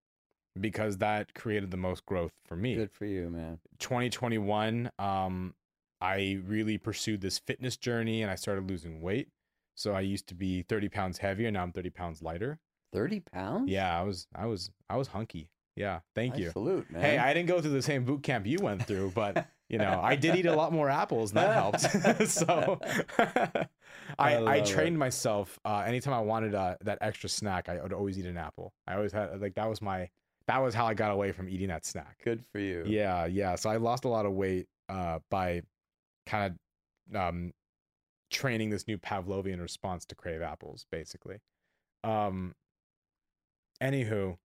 Speaker 2: because that created the most growth for me.
Speaker 3: Good for you, man.
Speaker 2: 2021 um i really pursued this fitness journey and i started losing weight so i used to be 30 pounds heavier now i'm 30 pounds lighter
Speaker 3: 30 pounds?
Speaker 2: yeah i was i was i was hunky yeah thank you
Speaker 3: Salute, man.
Speaker 2: hey i didn't go through the same boot camp you went through but you know i did eat a lot more apples and that helped so
Speaker 3: I
Speaker 2: i i trained
Speaker 3: it.
Speaker 2: myself uh anytime i wanted uh, that extra snack i would always eat an apple i always had like that was my that was how i got away from eating that snack
Speaker 3: Good for you.
Speaker 2: yeah, yeah. So I lost a lot of weight uh, by kind of um, training this new Pavlovian response to crave apples, basically. Um, anywho,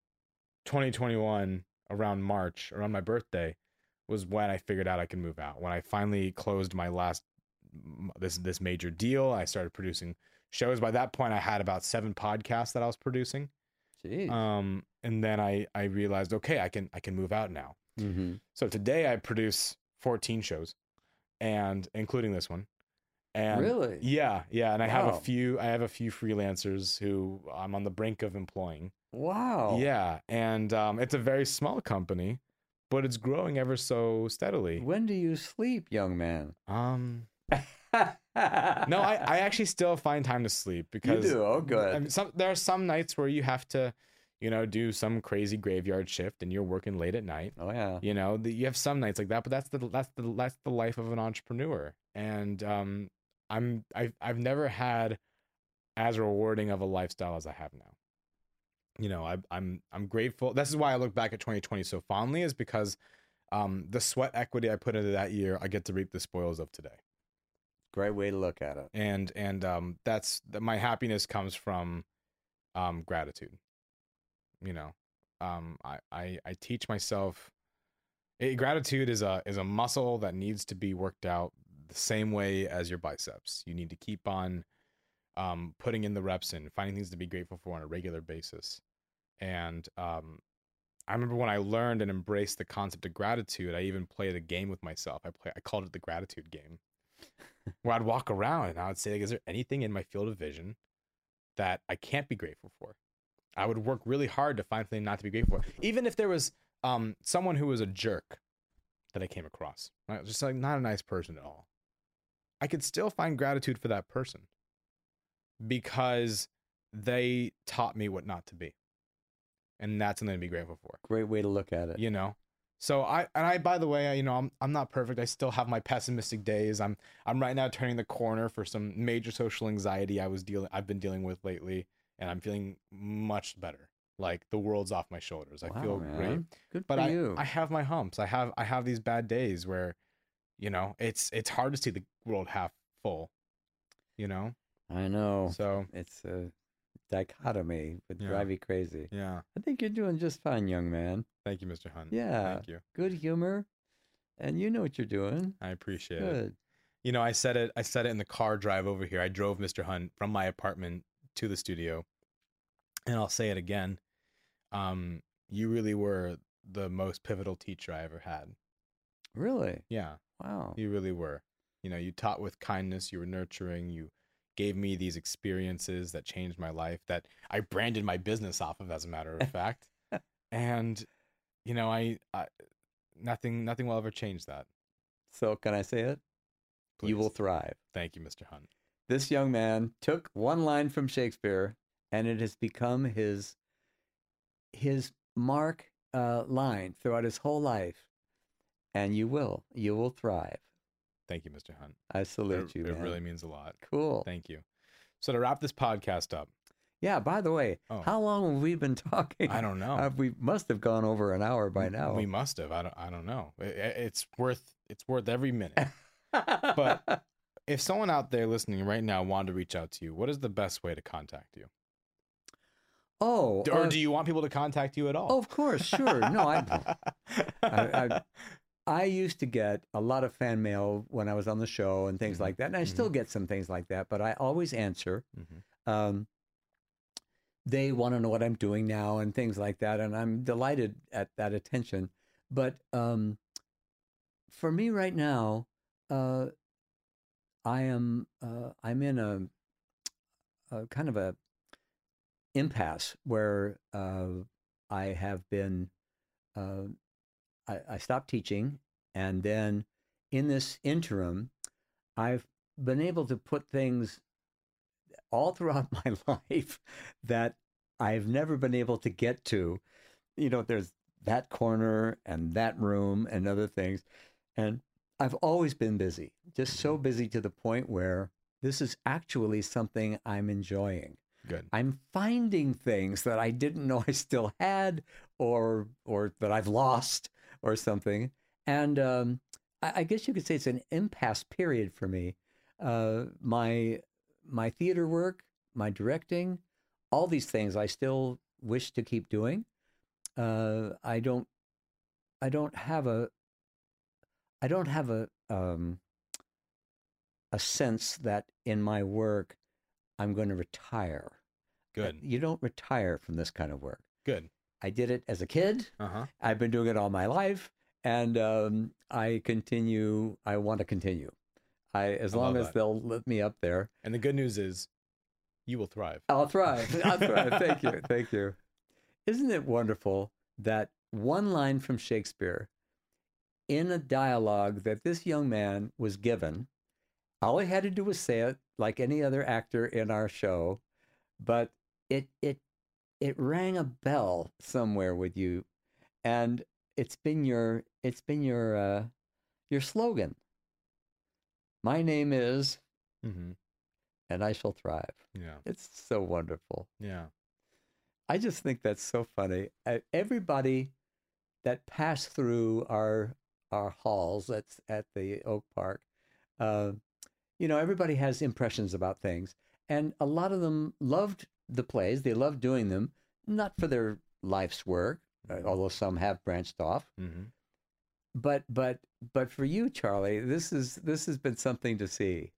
Speaker 2: 2021 around March, around my birthday, was when I figured out I could move out. When I finally closed my last this this major deal, I started producing shows. By that point, I had about seven podcasts that I was producing.
Speaker 3: Jeez.
Speaker 2: Um, and then I I realized, okay, I can I can move out now.
Speaker 3: mm-hmm.
Speaker 2: So today I produce 14 shows and including this one. And
Speaker 3: Really?
Speaker 2: Yeah, yeah, and I have a few I have a few freelancers who I'm on the brink of employing.
Speaker 3: Wow.
Speaker 2: Yeah, and um it's a very small company, but it's growing ever so steadily.
Speaker 3: When do you sleep, young man?
Speaker 2: Um no, I, I actually still find time to sleep because you
Speaker 3: do? Oh, good.
Speaker 2: I mean, some there are some nights where you have to, you know, do some crazy graveyard shift and you're working late at night.
Speaker 3: Oh yeah.
Speaker 2: you know the, you have some nights like that but that's the that's the that's the life of an entrepreneur and um i'm i've, I've never had as rewarding of a lifestyle as i have now. You know I, i'm i'm grateful. This is why i look back at 2020 so fondly is because um the sweat equity i put into that year i get to reap the spoils of today.
Speaker 3: Great way to look at it.
Speaker 2: and and um that's that my happiness comes from um gratitude you know? Um i i, I teach myself eh, gratitude is a is a muscle that needs to be worked out the same way as your biceps you need to keep on um putting in the reps and finding things to be grateful for on a regular basis and um I remember when I learned and embraced the concept of gratitude, I even played a game with myself. I play I called it the gratitude game where I'd walk around and I would say, like, is there anything in my field of vision that I can't be grateful for? I would work really hard to find something not to be grateful for. Even if there was um someone who was a jerk that I came across, right? Just like not a nice person at all. I could still find gratitude for that person because they taught me what not to be. And that's something to be grateful for
Speaker 3: Great way to look at it.
Speaker 2: you know so i and i by the way I, you know i'm i'm not perfect i still have my pessimistic days i'm i'm right now turning the corner for some major social anxiety i was dealing i've been dealing with lately and i'm feeling much better like the world's off my shoulders i
Speaker 3: Wow,
Speaker 2: feel
Speaker 3: man.
Speaker 2: great
Speaker 3: Good
Speaker 2: but
Speaker 3: for
Speaker 2: I,
Speaker 3: you.
Speaker 2: I have my humps i have i have these bad days where you know it's it's hard to see the world half full you know
Speaker 3: I know.
Speaker 2: so
Speaker 3: It's a dichotomy would
Speaker 2: Yeah.
Speaker 3: drive you crazy.
Speaker 2: yeah
Speaker 3: I think you're doing just fine, young man.
Speaker 2: thank you mr hunt
Speaker 3: Yeah.
Speaker 2: thank you
Speaker 3: Good humor, and you know what you're doing.
Speaker 2: i appreciate it You know, I said it. I said it in the car drive over here. I drove Mr. Hunt from my apartment to the studio, and I'll say it again. Um, you really were the most pivotal teacher I ever had.
Speaker 3: Really?
Speaker 2: Yeah,
Speaker 3: Wow.
Speaker 2: you really were. You know, you taught with kindness, you were nurturing, you gave me these experiences that changed my life that I branded my business off of as a matter of fact. and you know, I, I nothing nothing will ever change that.
Speaker 3: So can I say it? You will thrive.
Speaker 2: Thank you, Mr. Hunt.
Speaker 3: This young man took one line from Shakespeare, and it has become his his mark uh, line throughout his whole life. And you will, you will thrive.
Speaker 2: Thank you, Mr. Hunt.
Speaker 3: I salute
Speaker 2: it,
Speaker 3: you,
Speaker 2: it
Speaker 3: man.
Speaker 2: really means a lot.
Speaker 3: cool.
Speaker 2: Thank you. So to wrap this podcast up,
Speaker 3: Yeah. By the way,
Speaker 2: Oh.
Speaker 3: how long have we been talking?
Speaker 2: I don't know.
Speaker 3: Uh, we must have gone over an hour by now.
Speaker 2: we must have. I don't. I don't know. I- I- it's worth. It's worth every minute. but if someone out there listening right now wanted to reach out to you, what is the best way to contact you?
Speaker 3: oh,
Speaker 2: or
Speaker 3: uh,
Speaker 2: do you want people to contact you at all?
Speaker 3: oh, of course, sure. No, I, I, I, I used to get a lot of fan mail when I was on the show and things
Speaker 2: Mhm.
Speaker 3: like that, and I still get some things like that. But I always answer.
Speaker 2: Mhm.
Speaker 3: Um, they want to know what I'm doing now and things like that, and I'm delighted at that attention. But um, for me right now, uh, I am uh, I'm in a, a kind of a impasse where uh, I have been uh, I, I stopped teaching, and then in this interim, I've been able to put things all throughout my life that I've never been able to get to. You know, there's that corner and that room and other things. And I've always been busy, just so mm-hmm. busy to the point where this is actually something I'm enjoying.
Speaker 2: Good.
Speaker 3: I'm finding things that I didn't know I still had or or that I've lost or something. And um, I, I guess you could say it's an impasse period for me. Uh, my my theater work, my directing, all these things I still wish to keep doing. Uh, I don't I don't have a I don't have a um, a sense that in my work I'm going to retire.
Speaker 2: Good.
Speaker 3: You don't retire from this kind of work.
Speaker 2: Good.
Speaker 3: I did it as a kid.
Speaker 2: Uh huh.
Speaker 3: I've been doing it all my life, and um, I continue. I want to continue. I as
Speaker 2: I
Speaker 3: long as
Speaker 2: that.
Speaker 3: they'll let me up there,
Speaker 2: And the good news is, you will thrive.
Speaker 3: I'll thrive. I'll thrive. Thank you. Thank you. Isn't it wonderful that one line from Shakespeare in a dialogue that this young man was given, all he had to do was say it like any other actor in our show, but it it it rang a bell somewhere with you and it's been your it's been your uh your slogan. My name is
Speaker 2: Mm-hmm.
Speaker 3: and I shall thrive.
Speaker 2: Yeah.
Speaker 3: It's so wonderful.
Speaker 2: Yeah.
Speaker 3: I just think that's so funny. Everybody that passed through our our halls at at the Oak Park, uh, you know, everybody has impressions about things, and a lot of them loved the plays. They love doing them, not for their life's work, uh, although some have branched off.
Speaker 2: Mm-hmm.
Speaker 3: But but but for you, Charlie, this is this has been something to see,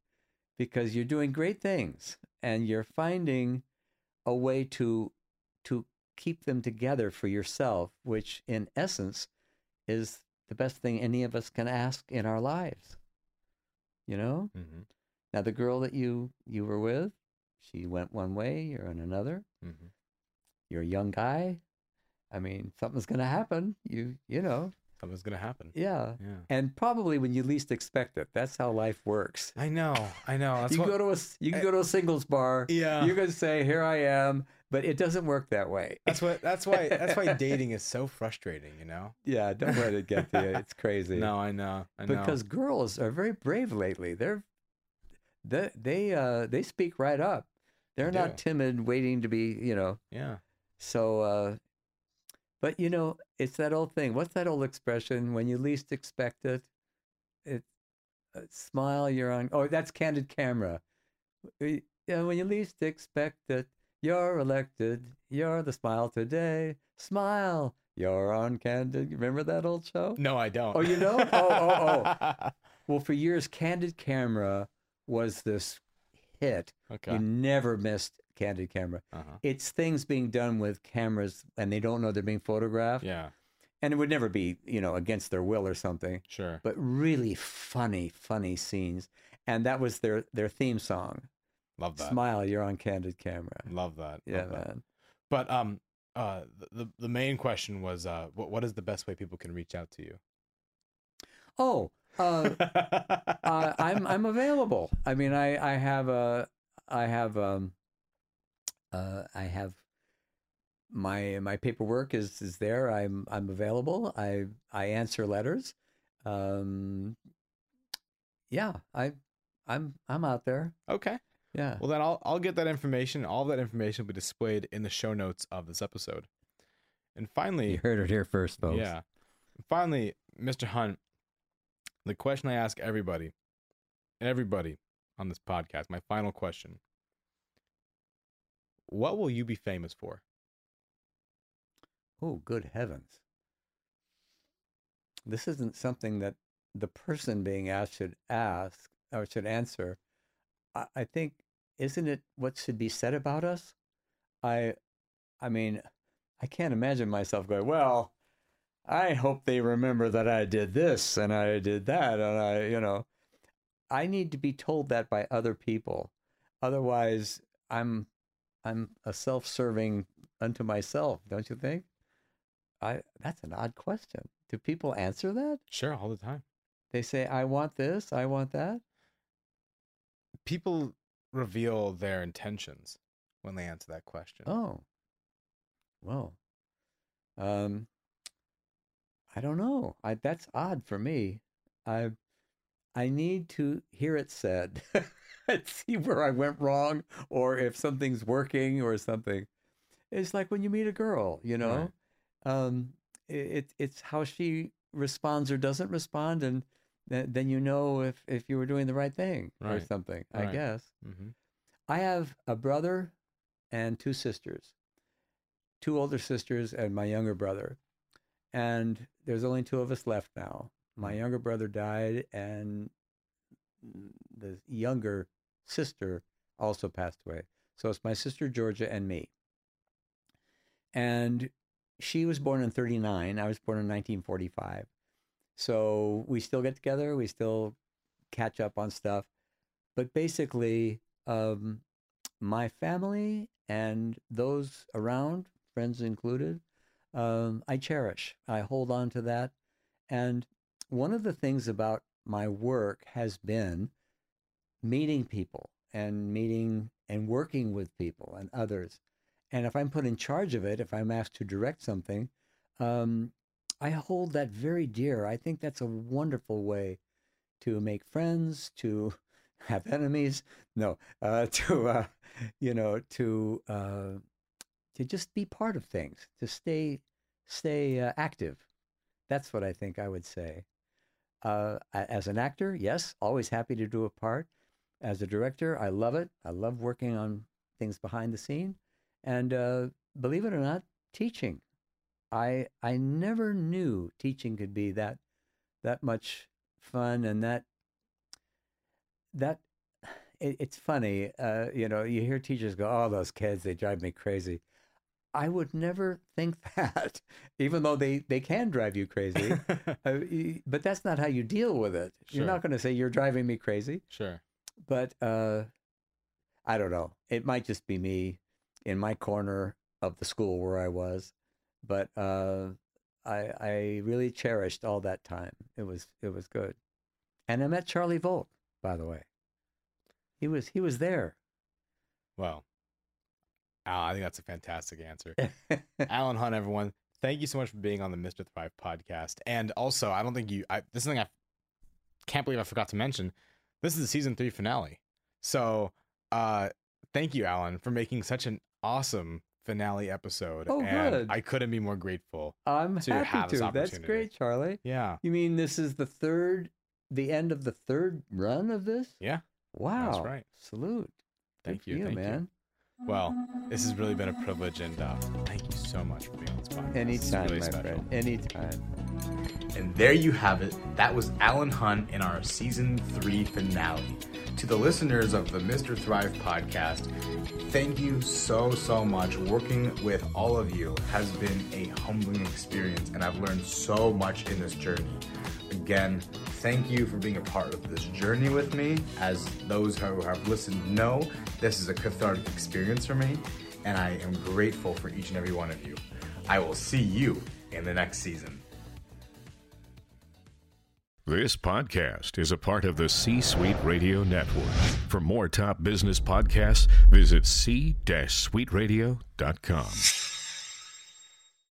Speaker 3: because you're doing great things and you're finding a way to to keep them together for yourself, which in essence is the best thing any of us can ask in our lives. You know?
Speaker 2: Mm-hmm.
Speaker 3: Now the girl that you you were with, she went one way, you're in another.
Speaker 2: Mm-hmm.
Speaker 3: You're a young guy. I mean, something's going to happen. You you know.
Speaker 2: Something's gonna happen.
Speaker 3: Yeah.
Speaker 2: Yeah.
Speaker 3: And probably when you least expect it. That's how life works.
Speaker 2: I know. I know. That's
Speaker 3: you
Speaker 2: what.
Speaker 3: go to a you can go to a singles bar.
Speaker 2: yeah.
Speaker 3: You can say, "Here I am," but it doesn't work that way.
Speaker 2: That's what. That's why. That's why dating is so frustrating. You know.
Speaker 3: Yeah, don't let it get to you. It's crazy.
Speaker 2: No, I know. I know.
Speaker 3: because girls are very brave lately. They're they they uh they speak right up. They're
Speaker 2: They
Speaker 3: not timid, waiting to be you know.
Speaker 2: yeah.
Speaker 3: So, uh, but you know, it's that old thing. What's that old expression? When you least expect it, it uh, smile. You're on. Oh, that's candid camera. Yeah, when you least expect it, you're elected. You're the smile today. Smile. You're on candid. Remember that old show?
Speaker 2: No, I don't.
Speaker 3: Oh, you don't? Oh, oh, oh. Well, for years, Candid Camera was this hit.
Speaker 2: okay.
Speaker 3: You never missed Candid Camera.
Speaker 2: Uh-huh.
Speaker 3: It's things being done with cameras and they don't know they're being photographed.
Speaker 2: Yeah.
Speaker 3: and it would never be you know against their will or something,
Speaker 2: Sure.
Speaker 3: but really funny, funny scenes. And that was their their theme song.
Speaker 2: Love that.
Speaker 3: Smile, you're on candid camera.
Speaker 2: Love that.
Speaker 3: Yeah,
Speaker 2: Love that.
Speaker 3: man.
Speaker 2: But um, uh, the the- the main question was uh, what what is the best way people can reach out to you?
Speaker 3: Oh, uh, uh, I'm I'm available. I mean, I I have a I have um uh I have my my paperwork is is there. I'm I'm available. I I answer letters. Um, yeah, I I'm I'm out there.
Speaker 2: okay.
Speaker 3: Yeah.
Speaker 2: Well, then I'll I'll get that information. All that information will be displayed in the show notes of this episode. And finally,
Speaker 3: You heard it here first, folks.
Speaker 2: Yeah. Finally, Mr. Hunt, the question I ask everybody, everybody on this podcast, my final question. What will you be famous for?
Speaker 3: Oh, good heavens. This isn't something that the person being asked should ask or should answer. I, I think, isn't it what should be said about us? I, I mean, I can't imagine myself going, well, I hope they remember that I did this and I did that. And I, you know, I need to be told that by other people. Otherwise, I'm, I'm a self-serving unto myself, don't you think? I that's an odd question. Do people answer that?
Speaker 2: Sure, all the time.
Speaker 3: They say, "I want this, I want that."
Speaker 2: People reveal their intentions when they answer that question.
Speaker 3: Oh, well, um, I don't know. I that's odd for me. I I need to hear it said and see where I went wrong, or if something's working or something. It's like when you meet a girl, you know.
Speaker 2: Right.
Speaker 3: Um, it it's how she responds or doesn't respond, and th- then you know if if you were doing the right thing or
Speaker 2: Right.
Speaker 3: something. I
Speaker 2: Right.
Speaker 3: guess.
Speaker 2: hmm
Speaker 3: I have a brother and two sisters, two older sisters and my younger brother. And there's only two of us left now. My younger brother died, and the younger sister also passed away. So it's my sister Georgia and me. And she was born in 39. I was born in 1945. So we still get together, we still catch up on stuff. But basically, um, my family and those around, friends included, um, I cherish. I hold on to that. And one of the things about my work has been meeting people and meeting and working with people and others. And if I'm put in charge of it, if I'm asked to direct something, um, I hold that very dear. I think that's a wonderful way to make friends, to have enemies. No, uh, to uh, you know, to uh, to just be part of things, to stay stay uh, active. That's what I think I would say. Uh, as an actor, yes, always happy to do a part. As a director, I love it. I love working on things behind the scene, and uh, believe it or not, teaching. I I never knew teaching could be that that much fun and that that it, it's funny. Uh, you know, you hear teachers go, "Oh, those kids, they drive me crazy." I would never think that, even though they they can drive you crazy. uh, but that's not how you deal with it. You're not going to say you're driving me crazy.
Speaker 2: Sure.
Speaker 3: But uh, I don't know. It might just be me in my corner of the school where I was, but uh, I I really cherished all that time. It was it was good, and I met Charlie Volk, by the way. He was he was there.
Speaker 2: Well, Al, I think that's a fantastic answer. Allan Hunt, everyone, thank you so much for being on the Mr. Thrive podcast. And also, I don't think you, I, this is something I can't believe I forgot to mention. This is the season three finale. So, uh, thank you, Allan, for making such an awesome finale episode.
Speaker 3: Oh,
Speaker 2: and
Speaker 3: good.
Speaker 2: I couldn't be more grateful.
Speaker 3: I'm
Speaker 2: To
Speaker 3: happy to. That's great, Charlie.
Speaker 2: Yeah.
Speaker 3: You mean this is the third, the end of the third run of this?
Speaker 2: Yeah.
Speaker 3: Wow.
Speaker 2: right.
Speaker 3: Salute.
Speaker 2: Thank
Speaker 3: Good
Speaker 2: you.
Speaker 3: for
Speaker 2: thank you.
Speaker 3: Man.
Speaker 2: Well, this has really been a privilege, and uh, thank you so much for being on this podcast.
Speaker 3: Anytime,
Speaker 2: really
Speaker 3: my
Speaker 2: special.
Speaker 3: friend. Anytime.
Speaker 2: And there you have it. That was Allan Hunt in our season three finale. To the listeners of the Mr. Thrive podcast, thank you so, so much. Working with all of you has been a humbling experience, and I've learned so much in this journey. Again, thank you for being a part of this journey with me. As those who have listened know, this is a cathartic experience for me, and I am grateful for each and every one of you. I will see you in the next season.
Speaker 4: This podcast is a part of the C Suite Radio Network. For more top business podcasts, visit c-suiteradio.com.